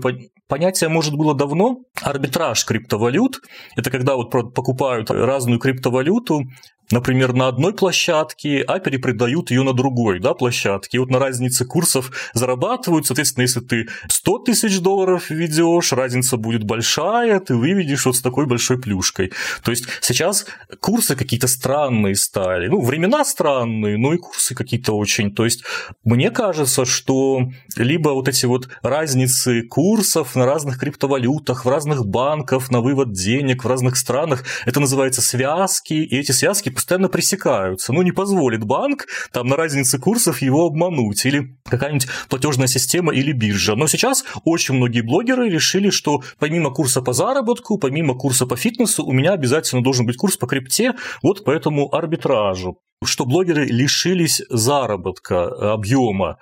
понятие, может, было давно, арбитраж криптовалют. Это когда вот покупают разную криптовалюту, например, на одной площадке, а перепродают ее на другой да, площадке. И вот на разнице курсов зарабатывают, соответственно, если ты 100 тысяч долларов ведешь, разница будет большая, ты выведешь вот с такой большой плюшкой. То есть сейчас курсы какие-то странные стали. Ну, времена странные, но и курсы какие-то очень. То есть мне кажется, что либо вот эти вот разницы курсов на разных криптовалютах, в разных банках, на вывод денег в разных странах, это называется связки, и эти связки постоянно пресекаются. Ну, не позволит банк там на разнице курсов его обмануть, или какая-нибудь платежная система или биржа. Но сейчас очень многие блогеры решили, что помимо курса по заработку, помимо курса по фитнесу, у меня обязательно должен быть курс по крипте, вот по этому арбитражу что блогеры лишились заработка, объема.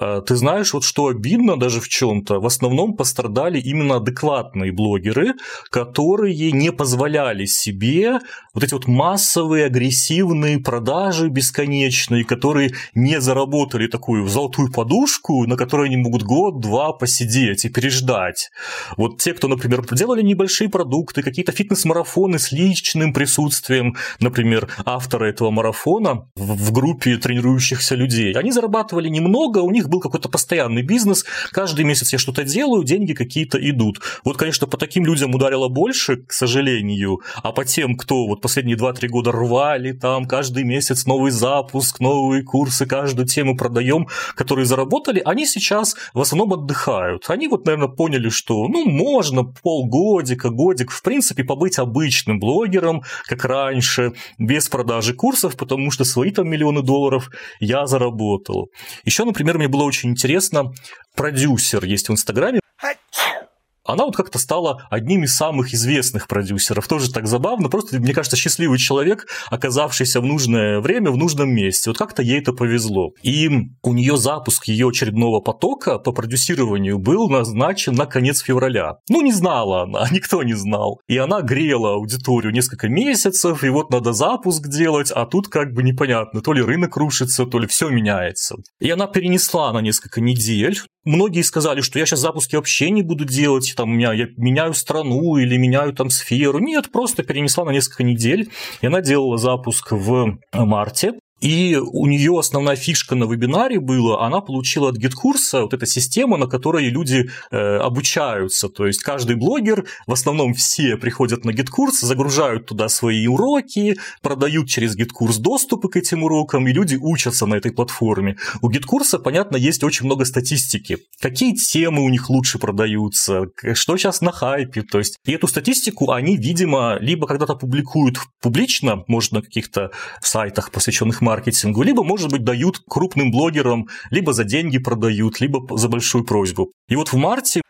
А, ты знаешь, вот что обидно даже в чем-то, в основном пострадали именно адекватные блогеры, которые не позволяли себе вот эти вот массовые агрессивные продажи бесконечные, которые не заработали такую золотую подушку, на которой они могут год-два посидеть и переждать. Вот те, кто, например, делали небольшие продукты, какие-то фитнес-марафоны с личным присутствием, например, автора этого марафона в группе тренирующихся людей, они зарабатывали немного, у них них был какой-то постоянный бизнес, каждый месяц я что-то делаю, деньги какие-то идут. Вот, конечно, по таким людям ударило больше, к сожалению, а по тем, кто вот последние 2-3 года рвали там каждый месяц новый запуск, новые курсы, каждую тему продаем, которые заработали, они сейчас в основном отдыхают. Они вот, наверное, поняли, что ну можно полгодика, годик, в принципе, побыть обычным блогером, как раньше, без продажи курсов, потому что свои там миллионы долларов я заработал. Еще, например, мне было было очень интересно. Продюсер есть в Инстаграме она вот как-то стала одним из самых известных продюсеров. Тоже так забавно, просто, мне кажется, счастливый человек, оказавшийся в нужное время в нужном месте. Вот как-то ей это повезло. И у нее запуск ее очередного потока по продюсированию был назначен на конец февраля. Ну, не знала она, [LAUGHS] никто не знал. И она грела аудиторию несколько месяцев, и вот надо запуск делать, а тут как бы непонятно, то ли рынок рушится, то ли все меняется. И она перенесла на несколько недель Многие сказали, что я сейчас запуски вообще не буду делать, там, меня, я меняю страну или меняю там сферу. Нет, просто перенесла на несколько недель, и она делала запуск в марте. И у нее основная фишка на вебинаре была, она получила от GitKursa вот эта система, на которой люди э, обучаются. То есть каждый блогер, в основном все приходят на GitKurs, загружают туда свои уроки, продают через GitKurs доступы к этим урокам, и люди учатся на этой платформе. У GitKursa, понятно, есть очень много статистики. Какие темы у них лучше продаются, что сейчас на хайпе. То есть, и эту статистику они, видимо, либо когда-то публикуют публично, может, на каких-то сайтах, посвященных маркетингу, либо, может быть, дают крупным блогерам, либо за деньги продают, либо за большую просьбу. И вот в марте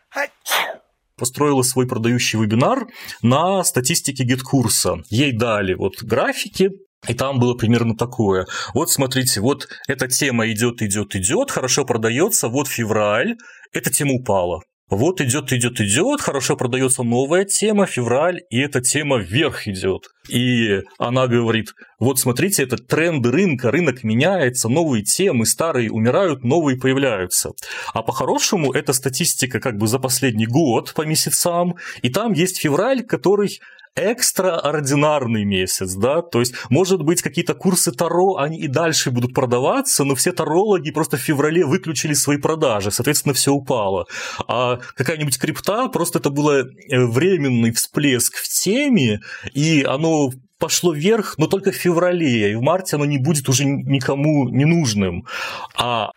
построила свой продающий вебинар на статистике GetCourse а. Ей дали вот графики, и там было примерно такое. Вот смотрите, вот эта тема идет, идет, идет, хорошо продается, вот февраль, эта тема упала. Вот идет, идет, идет, хорошо продается новая тема, февраль, и эта тема вверх идет. И она говорит, вот смотрите, это тренд рынка, рынок меняется, новые темы, старые умирают, новые появляются. А по-хорошему, это статистика как бы за последний год по месяцам, и там есть февраль, который экстраординарный месяц, да, то есть, может быть, какие-то курсы Таро, они и дальше будут продаваться, но все тарологи просто в феврале выключили свои продажи, соответственно, все упало. А какая-нибудь крипта, просто это был э, временный всплеск в теме, и оно пошло вверх, но только в феврале, и в марте оно не будет уже никому не нужным. А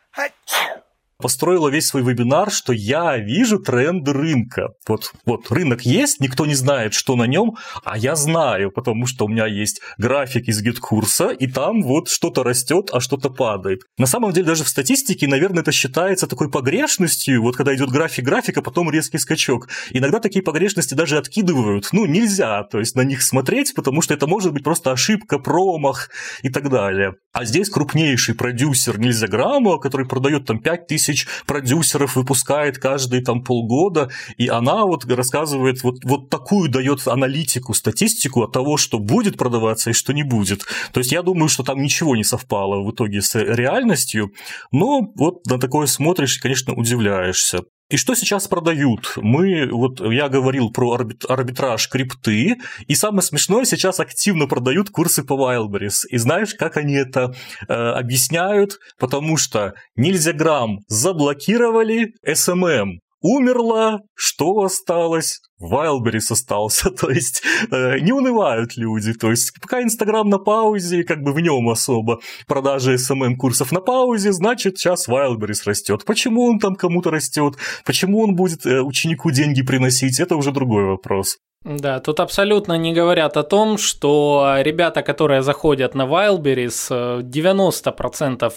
построила весь свой вебинар, что я вижу тренды рынка. Вот, вот рынок есть, никто не знает, что на нем, а я знаю, потому что у меня есть график из GetCourse а, и там вот что-то растет, а что-то падает. На самом деле даже в статистике, наверное, это считается такой погрешностью, вот когда идет график графика, потом резкий скачок. Иногда такие погрешности даже откидывают. Ну, нельзя, то есть на них смотреть, потому что это может быть просто ошибка, промах и так далее. А здесь крупнейший продюсер Нельзя Грамма, который продает там 5000 тысяч продюсеров выпускает каждые там полгода, и она вот рассказывает вот, вот такую дает аналитику, статистику от того, что будет продаваться и что не будет. То есть я думаю, что там ничего не совпало в итоге с реальностью, но вот на такое смотришь и, конечно, удивляешься. И что сейчас продают? Мы, вот я говорил про арбитраж крипты, и самое смешное, сейчас активно продают курсы по Wildberries. И знаешь, как они это э, объясняют? Потому что нельзя грамм заблокировали SMM умерла, что осталось? Wildberries остался, [LAUGHS] то есть э, не унывают люди, то есть пока Инстаграм на паузе, как бы в нем особо продажи SMM курсов на паузе, значит сейчас Wildberries растет. Почему он там кому-то растет, почему он будет э, ученику деньги приносить, это уже другой вопрос. Да, тут абсолютно не говорят о том, что ребята, которые заходят на Wildberries, 90%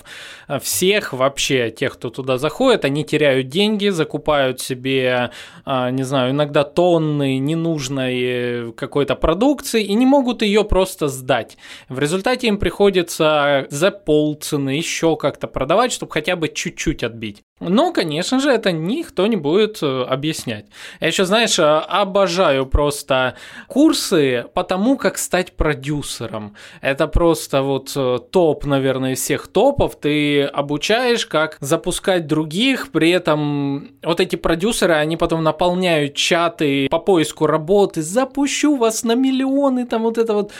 всех вообще тех, кто туда заходит, они теряют деньги, закупают себе, а, не знаю, иногда тонны ненужной какой-то продукции и не могут ее просто сдать. В результате им приходится за полцены еще как-то продавать, чтобы хотя бы чуть-чуть отбить. Но, конечно же, это никто не будет э, объяснять. Я еще, знаешь, э, обожаю просто курсы по тому, как стать продюсером. Это просто вот э, топ, наверное, всех топов. Ты обучаешь, как запускать других, при этом вот эти продюсеры, они потом наполняют чаты по поиску работы, запущу вас на миллионы, там вот это вот.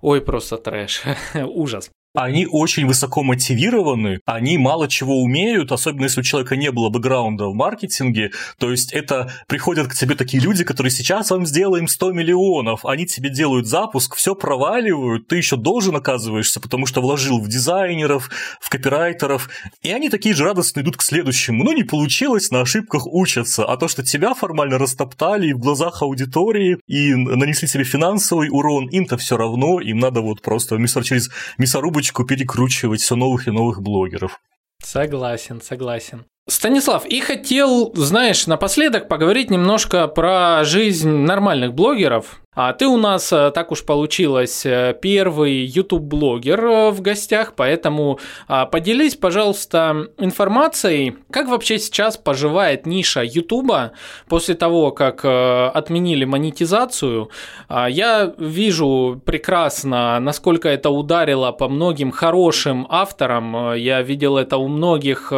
Ой, просто трэш, [LAUGHS] ужас они очень высоко мотивированы, они мало чего умеют, особенно если у человека не было бэкграунда в маркетинге, то есть это приходят к тебе такие люди, которые сейчас вам сделаем 100 миллионов, они тебе делают запуск, все проваливают, ты еще должен оказываешься, потому что вложил в дизайнеров, в копирайтеров, и они такие же радостно идут к следующему. Ну, не получилось, на ошибках учатся, а то, что тебя формально растоптали в глазах аудитории и нанесли тебе финансовый урон, им-то все равно, им надо вот просто через мясорубочку цепочку перекручивать все новых и новых блогеров. Согласен, согласен. Станислав, и хотел, знаешь, напоследок поговорить немножко про жизнь нормальных блогеров, а ты у нас, э, так уж получилось, э, первый YouTube-блогер э, в гостях, поэтому а, поделись, пожалуйста, информацией, как вообще сейчас поживает ниша YouTube после того, как отменили монетизацию. А, я вижу прекрасно, насколько это ударило по многим хорошим авторам. Я видел это у многих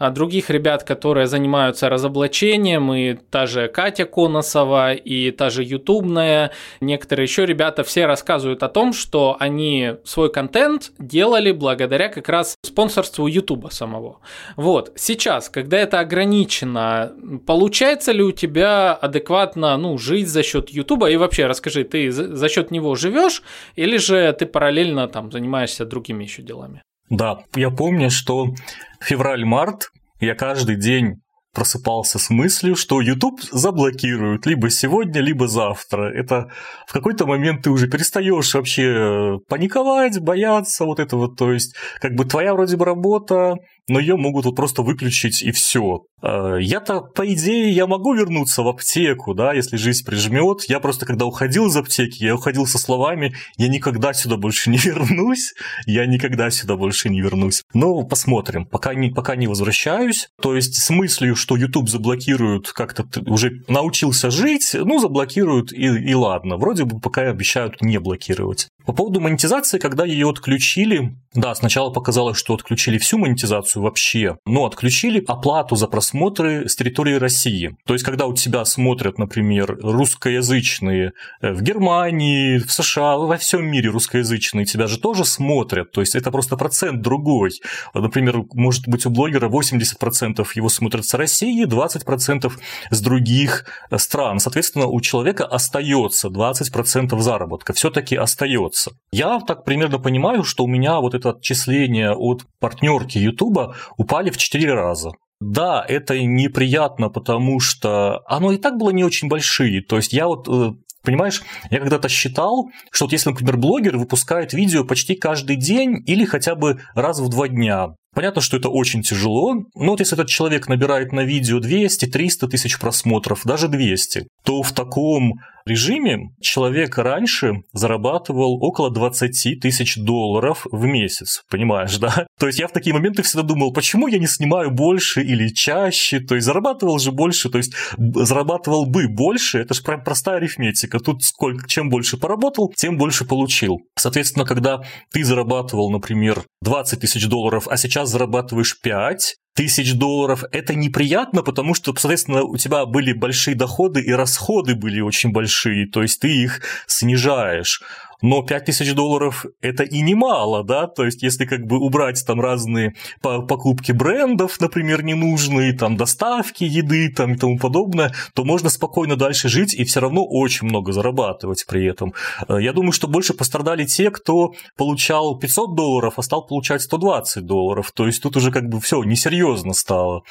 других ребят, которые занимаются разоблачением, и та же Катя Коносова, и та же Ютубная, некоторые еще ребята все рассказывают о том, что они свой контент делали благодаря как раз спонсорству Ютуба самого. Вот, сейчас, когда это ограничено, получается ли у тебя адекватно ну, жить за счет Ютуба? И вообще расскажи, ты за счет него живешь или же ты параллельно там занимаешься другими еще делами? Да, я помню, что февраль-март я каждый день просыпался с мыслью, что YouTube заблокируют либо сегодня, либо завтра. Это в какой-то момент ты уже перестаешь вообще паниковать, бояться вот этого. То есть, как бы твоя вроде бы работа, но ее могут вот просто выключить и все. Э, я-то, по идее, я могу вернуться в аптеку, да, если жизнь прижмет. Я просто, когда уходил из аптеки, я уходил со словами, я никогда сюда больше не [LAUGHS] вернусь, я никогда сюда больше не вернусь. Но посмотрим, пока не, пока не возвращаюсь. То есть с мыслью, что YouTube заблокируют, как-то уже научился жить, ну, заблокируют и, и ладно. Вроде бы пока обещают не блокировать. По поводу монетизации, когда ее отключили, да, сначала показалось, что отключили всю монетизацию вообще, но отключили оплату за просмотры с территории России. То есть, когда у тебя смотрят, например, русскоязычные э, в Германии, в США, во всем мире русскоязычные, тебя же тоже смотрят. То есть, это просто процент другой. Например, может быть, у блогера 80% его смотрят с России, 20% с других э, стран. Соответственно, у человека остается 20% заработка. Все-таки остается. Я так примерно понимаю, что у меня вот это отчисление от партнерки YouTube упали в 4 раза. Да, это неприятно, потому что оно и так было не очень большие. То есть я вот э, Понимаешь, я когда-то считал, что вот если, например, блогер выпускает видео почти каждый день или хотя бы раз в два дня, Понятно, что это очень тяжело, но вот если этот человек набирает на видео 200-300 тысяч просмотров, даже 200, то в таком режиме человек раньше зарабатывал около 20 тысяч долларов в месяц, понимаешь, [LAUGHS] да? То есть я в такие моменты всегда думал, почему я не снимаю больше или чаще, то есть зарабатывал же больше, то есть зарабатывал бы больше, это же прям простая арифметика, тут сколько, чем больше поработал, тем больше получил. Соответственно, когда ты зарабатывал, например, 20 тысяч долларов, а сейчас зарабатываешь 5, тысяч долларов, это неприятно, потому что, соответственно, у тебя были большие доходы и расходы были очень большие, то есть ты их снижаешь но 5000 долларов это и немало, да, то есть если как бы убрать там разные покупки брендов, например, ненужные, там доставки еды там и тому подобное, то можно спокойно дальше жить и все равно очень много зарабатывать при этом. Э, я думаю, что больше пострадали те, кто получал 500 долларов, а стал получать 120 долларов, то есть тут уже как бы все несерьезно стало.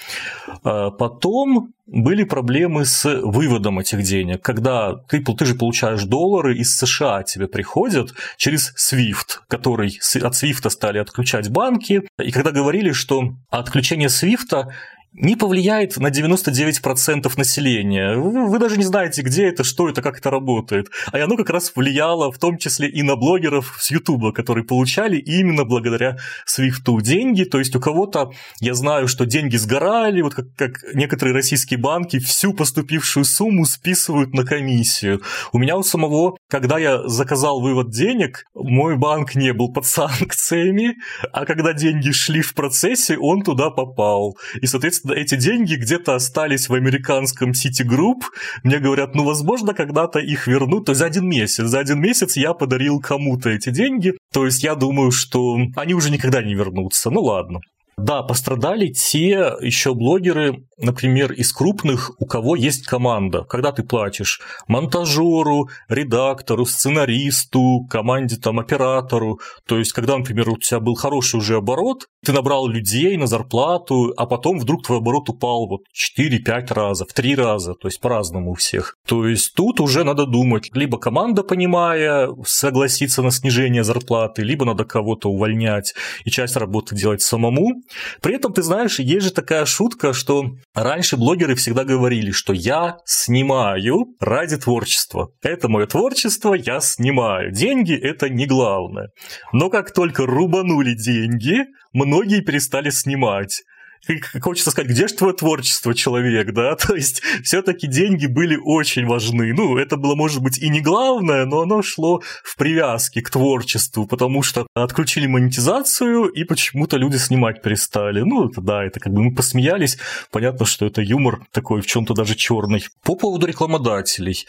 Э, потом были проблемы с выводом этих денег, когда ты, ты же получаешь доллары из США, тебе приходят через SWIFT, который от SWIFT стали отключать банки, и когда говорили, что отключение SWIFT не повлияет на 99% населения. Вы даже не знаете, где это, что это, как это работает. А оно как раз влияло в том числе и на блогеров с Ютуба, которые получали именно благодаря Свифту деньги. То есть у кого-то, я знаю, что деньги сгорали, вот как, как некоторые российские банки всю поступившую сумму списывают на комиссию. У меня у самого, когда я заказал вывод денег, мой банк не был под санкциями, а когда деньги шли в процессе, он туда попал. И, соответственно, эти деньги где-то остались в американском Citigroup. Мне говорят, ну, возможно, когда-то их вернут. То есть за один месяц. За один месяц я подарил кому-то эти деньги. То есть я думаю, что они уже никогда не вернутся. Ну, ладно. Да, пострадали те еще блогеры, например, из крупных, у кого есть команда. Когда ты платишь монтажеру, редактору, сценаристу, команде там оператору, то есть когда, например, у тебя был хороший уже оборот, ты набрал людей на зарплату, а потом вдруг твой оборот упал вот 4-5 раза, в 3 раза, то есть по-разному у всех. То есть тут уже надо думать, либо команда, понимая, согласиться на снижение зарплаты, либо надо кого-то увольнять и часть работы делать самому, при этом, ты знаешь, есть же такая шутка, что раньше блогеры всегда говорили, что я снимаю ради творчества. Это мое творчество, я снимаю. Деньги – это не главное. Но как только рубанули деньги, многие перестали снимать [LAUGHS] хочется сказать, где же твое творчество, человек, да? [LAUGHS] То есть все-таки деньги были очень важны. Ну, это было, может быть, и не главное, но оно шло в привязке к творчеству, потому что отключили монетизацию, и почему-то люди снимать перестали. Ну, это да, это как бы мы посмеялись. Понятно, что это юмор такой в чем-то даже черный. По поводу рекламодателей.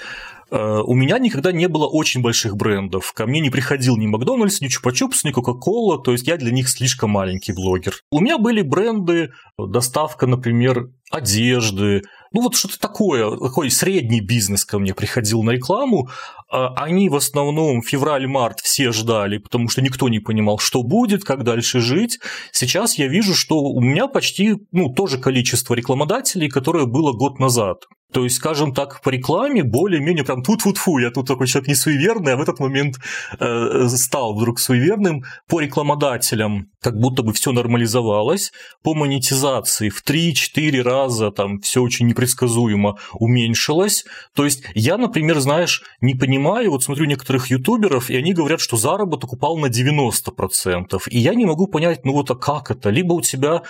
Э, у меня никогда не было очень больших брендов. Ко мне не приходил ни Макдональдс, ни Чупа-Чупс, ни Кока-Кола, то есть я для них слишком маленький блогер. У меня были бренды, доставка, например, одежды, ну вот что-то такое, такой средний бизнес ко мне приходил на рекламу. А они в основном февраль-март все ждали, потому что никто не понимал, что будет, как дальше жить. Сейчас я вижу, что у меня почти ну, то же количество рекламодателей, которое было год назад. То есть, скажем так, по рекламе более-менее прям тут фу фу я тут такой человек не суеверный, а в этот момент э, стал вдруг суеверным. По рекламодателям как будто бы все нормализовалось, по монетизации в 3-4 раза там все очень непредсказуемо уменьшилось. То есть я, например, знаешь, не понимаю, вот смотрю некоторых ютуберов, и они говорят, что заработок упал на 90%. И я не могу понять, ну вот а как это? Либо у тебя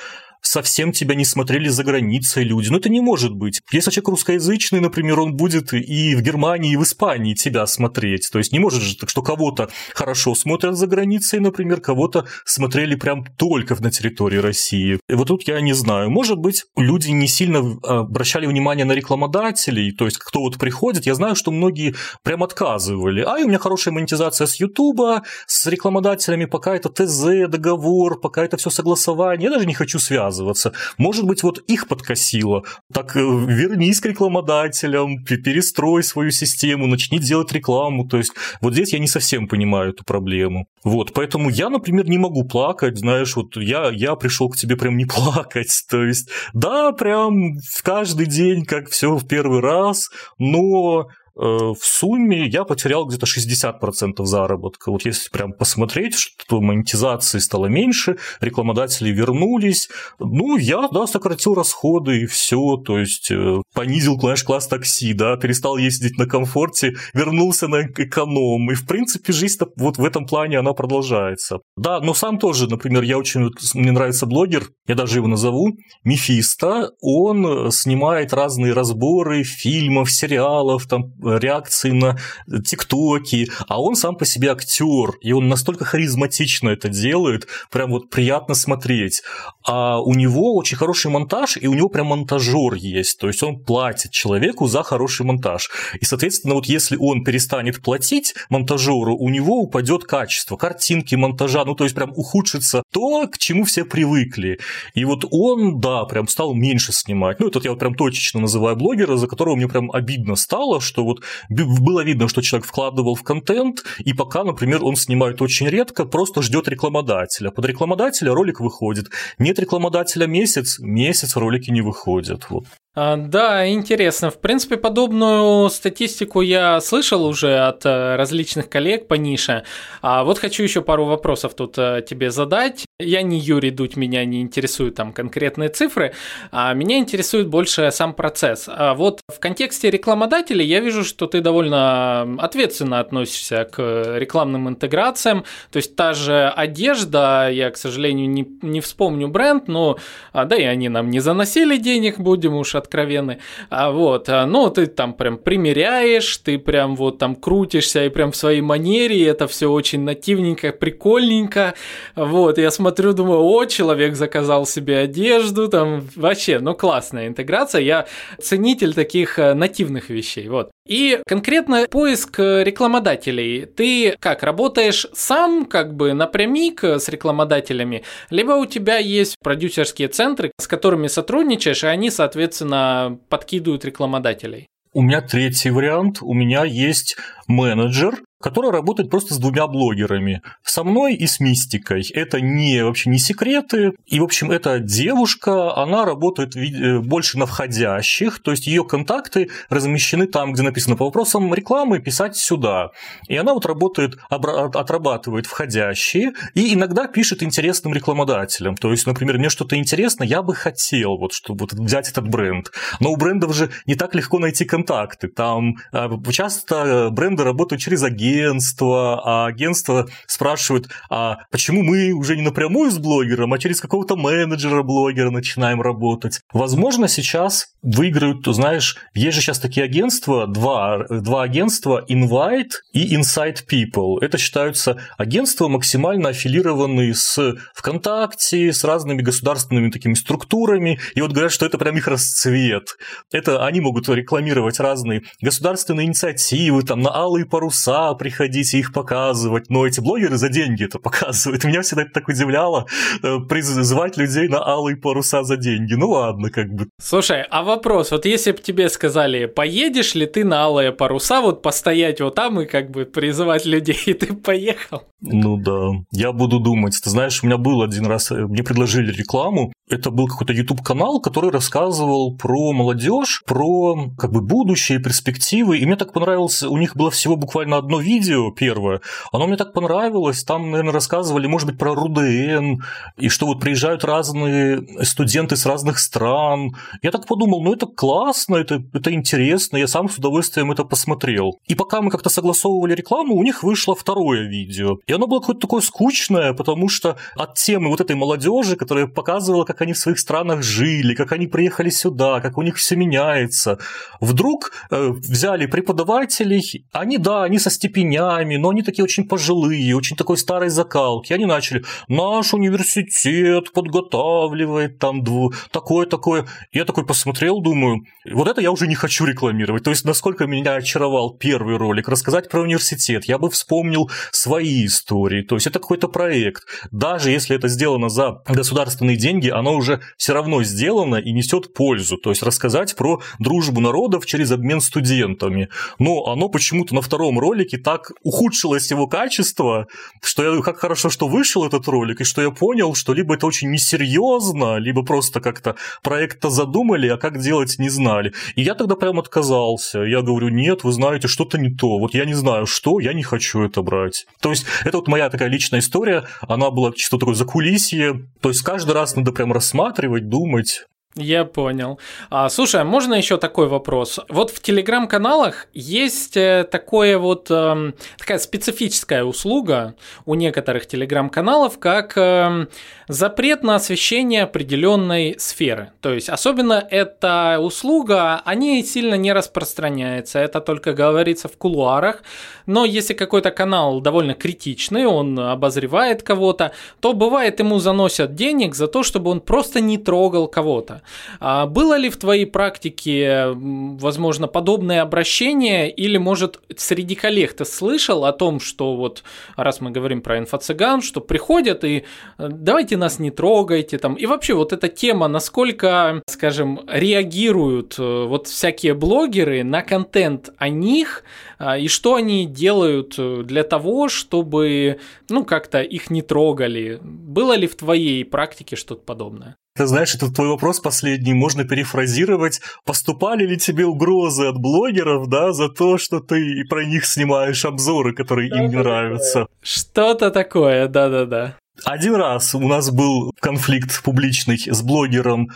совсем тебя не смотрели за границей люди. Но это не может быть. Если человек русскоязычный, например, он будет и в Германии, и в Испании тебя смотреть. То есть не может же так, что кого-то хорошо смотрят за границей, например, кого-то смотрели прям только на территории России. И вот тут я не знаю. Может быть, люди не сильно а, обращали внимание на рекламодателей, то есть кто вот приходит. Я знаю, что многие прям отказывали. А, у меня хорошая монетизация с Ютуба, с рекламодателями, пока это ТЗ, договор, пока это все согласование. Я даже не хочу связываться отказываться. Может быть, вот их подкосило. Так э, вернись к рекламодателям, перестрой свою систему, начни делать рекламу. То есть вот здесь я не совсем понимаю эту проблему. Вот, поэтому я, например, не могу плакать, знаешь, вот я, я пришел к тебе прям не [LAUGHS] плакать. То есть, да, прям каждый день, как все в первый раз, но в сумме я потерял где-то 60% заработка. Вот если прям посмотреть, что монетизации стало меньше, рекламодатели вернулись, ну, я, да, сократил расходы и все, то есть э, понизил, класс такси, да, перестал ездить на комфорте, вернулся на эконом, и, в принципе, жизнь вот в этом плане, она продолжается. Да, но сам тоже, например, я очень, мне нравится блогер, я даже его назову, Мефисто, он снимает разные разборы фильмов, сериалов, там, реакции на тиктоки, а он сам по себе актер, и он настолько харизматично это делает, прям вот приятно смотреть. А у него очень хороший монтаж, и у него прям монтажер есть, то есть он платит человеку за хороший монтаж. И, соответственно, вот если он перестанет платить монтажеру, у него упадет качество картинки, монтажа, ну то есть прям ухудшится то, к чему все привыкли. И вот он, да, прям стал меньше снимать. Ну, это я вот прям точечно называю блогера, за которого мне прям обидно стало, что вот было видно, что человек вкладывал в контент, и пока, например, он снимает очень редко, просто ждет рекламодателя. Под рекламодателя ролик выходит. Нет рекламодателя месяц, месяц ролики не выходят. Вот. А, да, интересно. В принципе, подобную статистику я слышал уже от э, различных коллег по нише. А вот хочу еще пару вопросов тут э, тебе задать. Я не Юрий Дудь, меня не интересуют там конкретные цифры, а меня интересует больше сам процесс. А вот в контексте рекламодателей я вижу, что ты довольно ответственно относишься к рекламным интеграциям. То есть та же одежда, я, к сожалению, не, не вспомню бренд, но а, да и они нам не заносили денег, будем уж откровенны. А вот, ну, ты там прям примеряешь, ты прям вот там крутишься и прям в своей манере, это все очень нативненько, прикольненько. Вот, я смотрю, думаю, о, человек заказал себе одежду, там вообще, ну, классная интеграция. Я ценитель таких э, нативных вещей, вот. И конкретно поиск рекламодателей. Ты как, работаешь сам как бы напрямик с рекламодателями, либо у тебя есть продюсерские центры, с которыми сотрудничаешь, и они, соответственно, подкидывают рекламодателей? У меня третий вариант. У меня есть менеджер, которая работает просто с двумя блогерами. Со мной и с Мистикой. Это не вообще не секреты. И, в общем, эта девушка, она работает э, больше на входящих, то есть ее контакты размещены там, где написано по вопросам рекламы, писать сюда. И она вот работает, отрабатывает входящие и иногда пишет интересным рекламодателям. То есть, например, мне что-то интересно, я бы хотел вот, чтобы вот взять этот бренд. Но у брендов же не так легко найти контакты. Там а, часто бренды работают через агентов, агентство, а агентство спрашивает, а почему мы уже не напрямую с блогером, а через какого-то менеджера блогера начинаем работать. Возможно, сейчас выиграют, то знаешь, есть же сейчас такие агентства, два, два агентства, Invite и Inside People. Это считаются агентства, максимально аффилированные с ВКонтакте, с разными государственными такими структурами, и вот говорят, что это прям их расцвет. Это они могут рекламировать разные государственные инициативы, там, на алые паруса приходить и их показывать, но эти блогеры за деньги это показывают. Меня всегда это так удивляло, э, призывать людей на алые паруса за деньги. Ну ладно, как бы. Слушай, а вопрос, вот если бы тебе сказали, поедешь ли ты на алые паруса, вот постоять вот там и как бы призывать людей, и ты поехал? Ну да, я буду думать. Ты знаешь, у меня был один раз, э, мне предложили рекламу, это был какой-то YouTube-канал, который рассказывал про молодежь, про как бы будущее, перспективы. И мне так понравилось, у них было всего буквально одно видео первое. Оно мне так понравилось. Там, наверное, рассказывали, может быть, про РУДН, и что вот приезжают разные студенты с разных стран. Я так подумал, ну это классно, это, это интересно, я сам с удовольствием это посмотрел. И пока мы как-то согласовывали рекламу, у них вышло второе видео. И оно было какое-то такое скучное, потому что от темы вот этой молодежи, которая показывала, как они в своих странах жили, как они приехали сюда, как у них все меняется. Вдруг э, взяли преподавателей, они, да, они со степенями, но они такие очень пожилые, очень такой старой закалки. Они начали, наш университет подготавливает там такое-такое. Я такой посмотрел, думаю, вот это я уже не хочу рекламировать. То есть, насколько меня очаровал первый ролик, рассказать про университет, я бы вспомнил свои истории. То есть, это какой-то проект. Даже если это сделано за государственные деньги, оно уже все равно сделано и несет пользу. То есть рассказать про дружбу народов через обмен студентами. Но оно почему-то на втором ролике так ухудшилось его качество, что я как хорошо, что вышел этот ролик, и что я понял, что либо это очень несерьезно, либо просто как-то проект-то задумали, а как делать не знали. И я тогда прям отказался. Я говорю, нет, вы знаете, что-то не то. Вот я не знаю, что, я не хочу это брать. То есть это вот моя такая личная история, она была чисто такое закулисье. То есть каждый раз надо прям рассматривать, думать. Я понял. А, слушай, а можно еще такой вопрос? Вот в телеграм-каналах есть э, такое вот э, такая специфическая услуга у некоторых телеграм-каналов, как э, запрет на освещение определенной сферы. То есть, особенно эта услуга, о ней сильно не распространяется. Это только говорится в кулуарах. Но если какой-то канал довольно критичный, он обозревает кого-то, то бывает ему заносят денег за то, чтобы он просто не трогал кого-то. А было ли в твоей практике, возможно, подобное обращение, или, может, среди коллег ты слышал о том, что вот, раз мы говорим про инфо-цыган, что приходят и э, давайте нас не трогайте, там, и вообще вот эта тема, насколько, скажем, реагируют э, вот всякие блогеры на контент о них, а, и что они делают э, для того, чтобы, ну, как-то их не трогали. Было ли в твоей практике что-то подобное? Ты знаешь, этот твой вопрос последний можно перефразировать. Поступали ли тебе угрозы от блогеров, да, за то, что ты про них снимаешь обзоры, которые им не нравятся? Что-то такое, да-да-да. Один раз у нас был конфликт публичный с блогером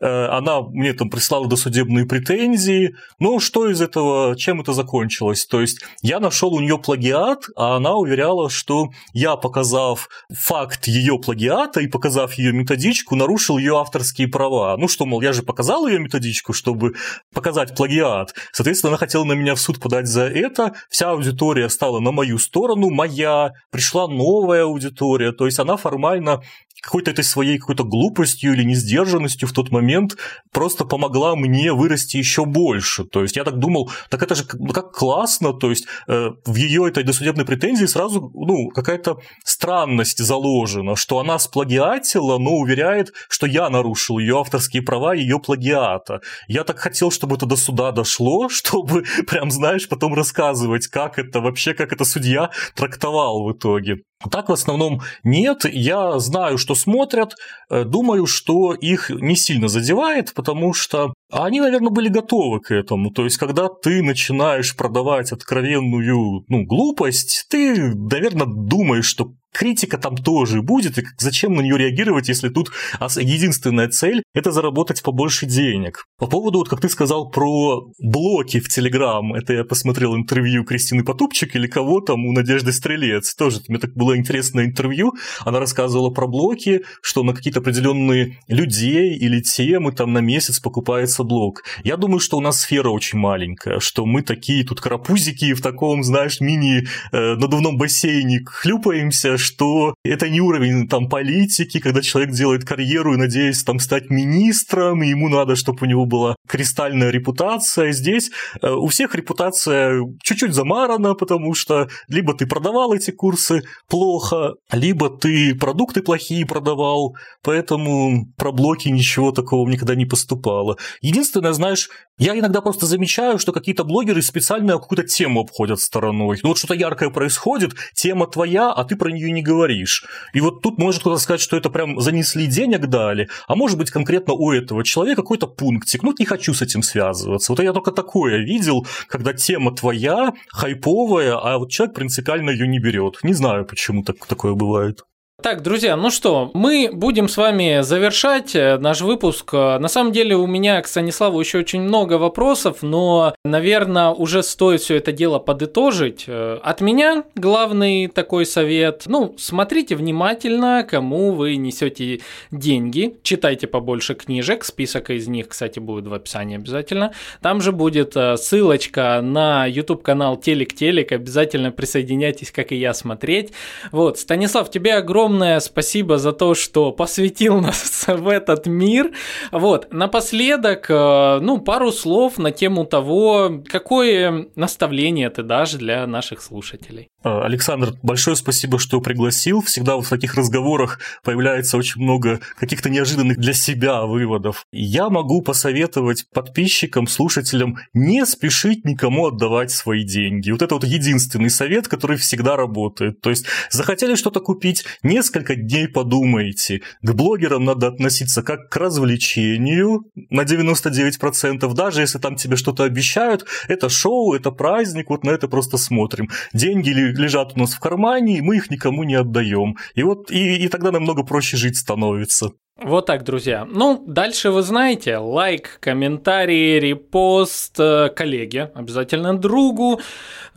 она мне там прислала досудебные претензии. Ну, что из этого, чем это закончилось? То есть я нашел у нее плагиат, а она уверяла, что я, показав факт ее плагиата и показав ее методичку, нарушил ее авторские права. Ну что, мол, я же показал ее методичку, чтобы показать плагиат. Соответственно, она хотела на меня в суд подать за это. Вся аудитория стала на мою сторону, моя. Пришла новая аудитория. То есть она формально какой-то этой своей какой-то глупостью или несдержанностью в тот момент просто помогла мне вырасти еще больше. То есть я так думал, так это же как классно, то есть э, в ее этой досудебной претензии сразу ну, какая-то странность заложена, что она сплагиатила, но уверяет, что я нарушил ее авторские права ее плагиата. Я так хотел, чтобы это до суда дошло, [LAUGHS] чтобы прям, знаешь, потом рассказывать, как это вообще, как это судья трактовал в итоге. Так в основном нет. Я знаю, что смотрят, э, думаю, что их не сильно задевает, потому что они, наверное, были готовы к этому. То есть, когда ты начинаешь продавать откровенную ну, глупость, ты, наверное, думаешь, что критика там тоже будет, и зачем на нее реагировать, если тут единственная цель – это заработать побольше денег. По поводу, вот как ты сказал про блоки в Телеграм, это я посмотрел интервью Кристины Потупчик или кого там у Надежды Стрелец, тоже мне так было интересное интервью, она рассказывала про блоки, что на какие-то определенные людей или темы там на месяц покупается блок. Я думаю, что у нас сфера очень маленькая, что мы такие тут карапузики в таком, знаешь, мини-надувном э, бассейне хлюпаемся, что это не уровень там политики, когда человек делает карьеру и надеется там стать министром, и ему надо, чтобы у него была кристальная репутация. Здесь э, у всех репутация чуть-чуть замарана, потому что либо ты продавал эти курсы плохо, либо ты продукты плохие продавал, поэтому про блоки ничего такого никогда не поступало. Единственное, знаешь, я иногда просто замечаю, что какие-то блогеры специально какую-то тему обходят стороной. Ну вот что-то яркое происходит, тема твоя, а ты про нее не говоришь. И вот тут может кто-то сказать, что это прям занесли денег дали, а может быть конкретно у этого человека какой-то пунктик. Ну, не хочу с этим связываться. Вот я только такое видел, когда тема твоя, хайповая, а вот человек принципиально ее не берет. Не знаю, почему так, такое бывает. Так, друзья, ну что, мы будем с вами завершать э, наш выпуск. На самом деле у меня к Станиславу еще очень много вопросов, но, наверное, уже стоит все это дело подытожить. Э, от меня главный такой совет. Ну, смотрите внимательно, кому вы несете деньги. Читайте побольше книжек. Список из них, кстати, будет в описании обязательно. Там же будет э, ссылочка на YouTube канал Телек Телек. Обязательно присоединяйтесь, как и я, смотреть. Вот, Станислав, тебе огромное огромное спасибо за то, что посвятил нас [LAUGHS] в этот мир. Вот, напоследок, э, ну, пару слов на тему того, какое наставление ты дашь для наших слушателей. Э, Александр, большое спасибо, что пригласил. Всегда в таких разговорах появляется очень много каких-то неожиданных для себя выводов. Я могу посоветовать подписчикам, слушателям не спешить никому отдавать свои деньги. Вот это вот единственный совет, который всегда работает. То есть захотели что-то купить, не несколько дней подумайте. К блогерам надо относиться как к развлечению на 99%, даже если там тебе что-то обещают, это шоу, это праздник, вот на это просто смотрим. Деньги лежат у нас в кармане, и мы их никому не отдаем. И вот и, и тогда намного проще жить становится. Вот так, друзья. Ну, дальше вы знаете, лайк, комментарий, репост, э, коллеге, обязательно другу.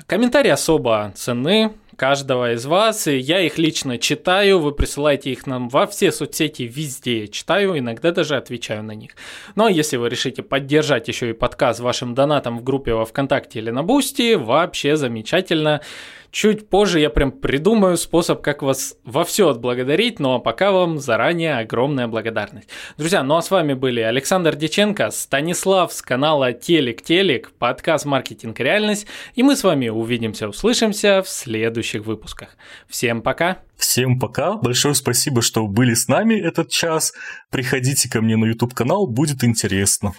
Комментарии особо ценны, каждого из вас. И я их лично читаю, вы присылаете их нам во все соцсети, везде читаю, иногда даже отвечаю на них. Но если вы решите поддержать еще и подкаст вашим донатом в группе во ВКонтакте или на Boosty, вообще замечательно. Чуть позже я прям придумаю способ, как вас во все отблагодарить, но пока вам заранее огромная благодарность. Друзья, ну а с вами были Александр Деченко, Станислав с канала Телек Телек, подкаст «Маркетинг. Реальность», и мы с вами увидимся, услышимся в следующих выпусках. Всем пока! Всем пока, большое спасибо, что были с нами этот час. Приходите ко мне на YouTube канал, будет интересно.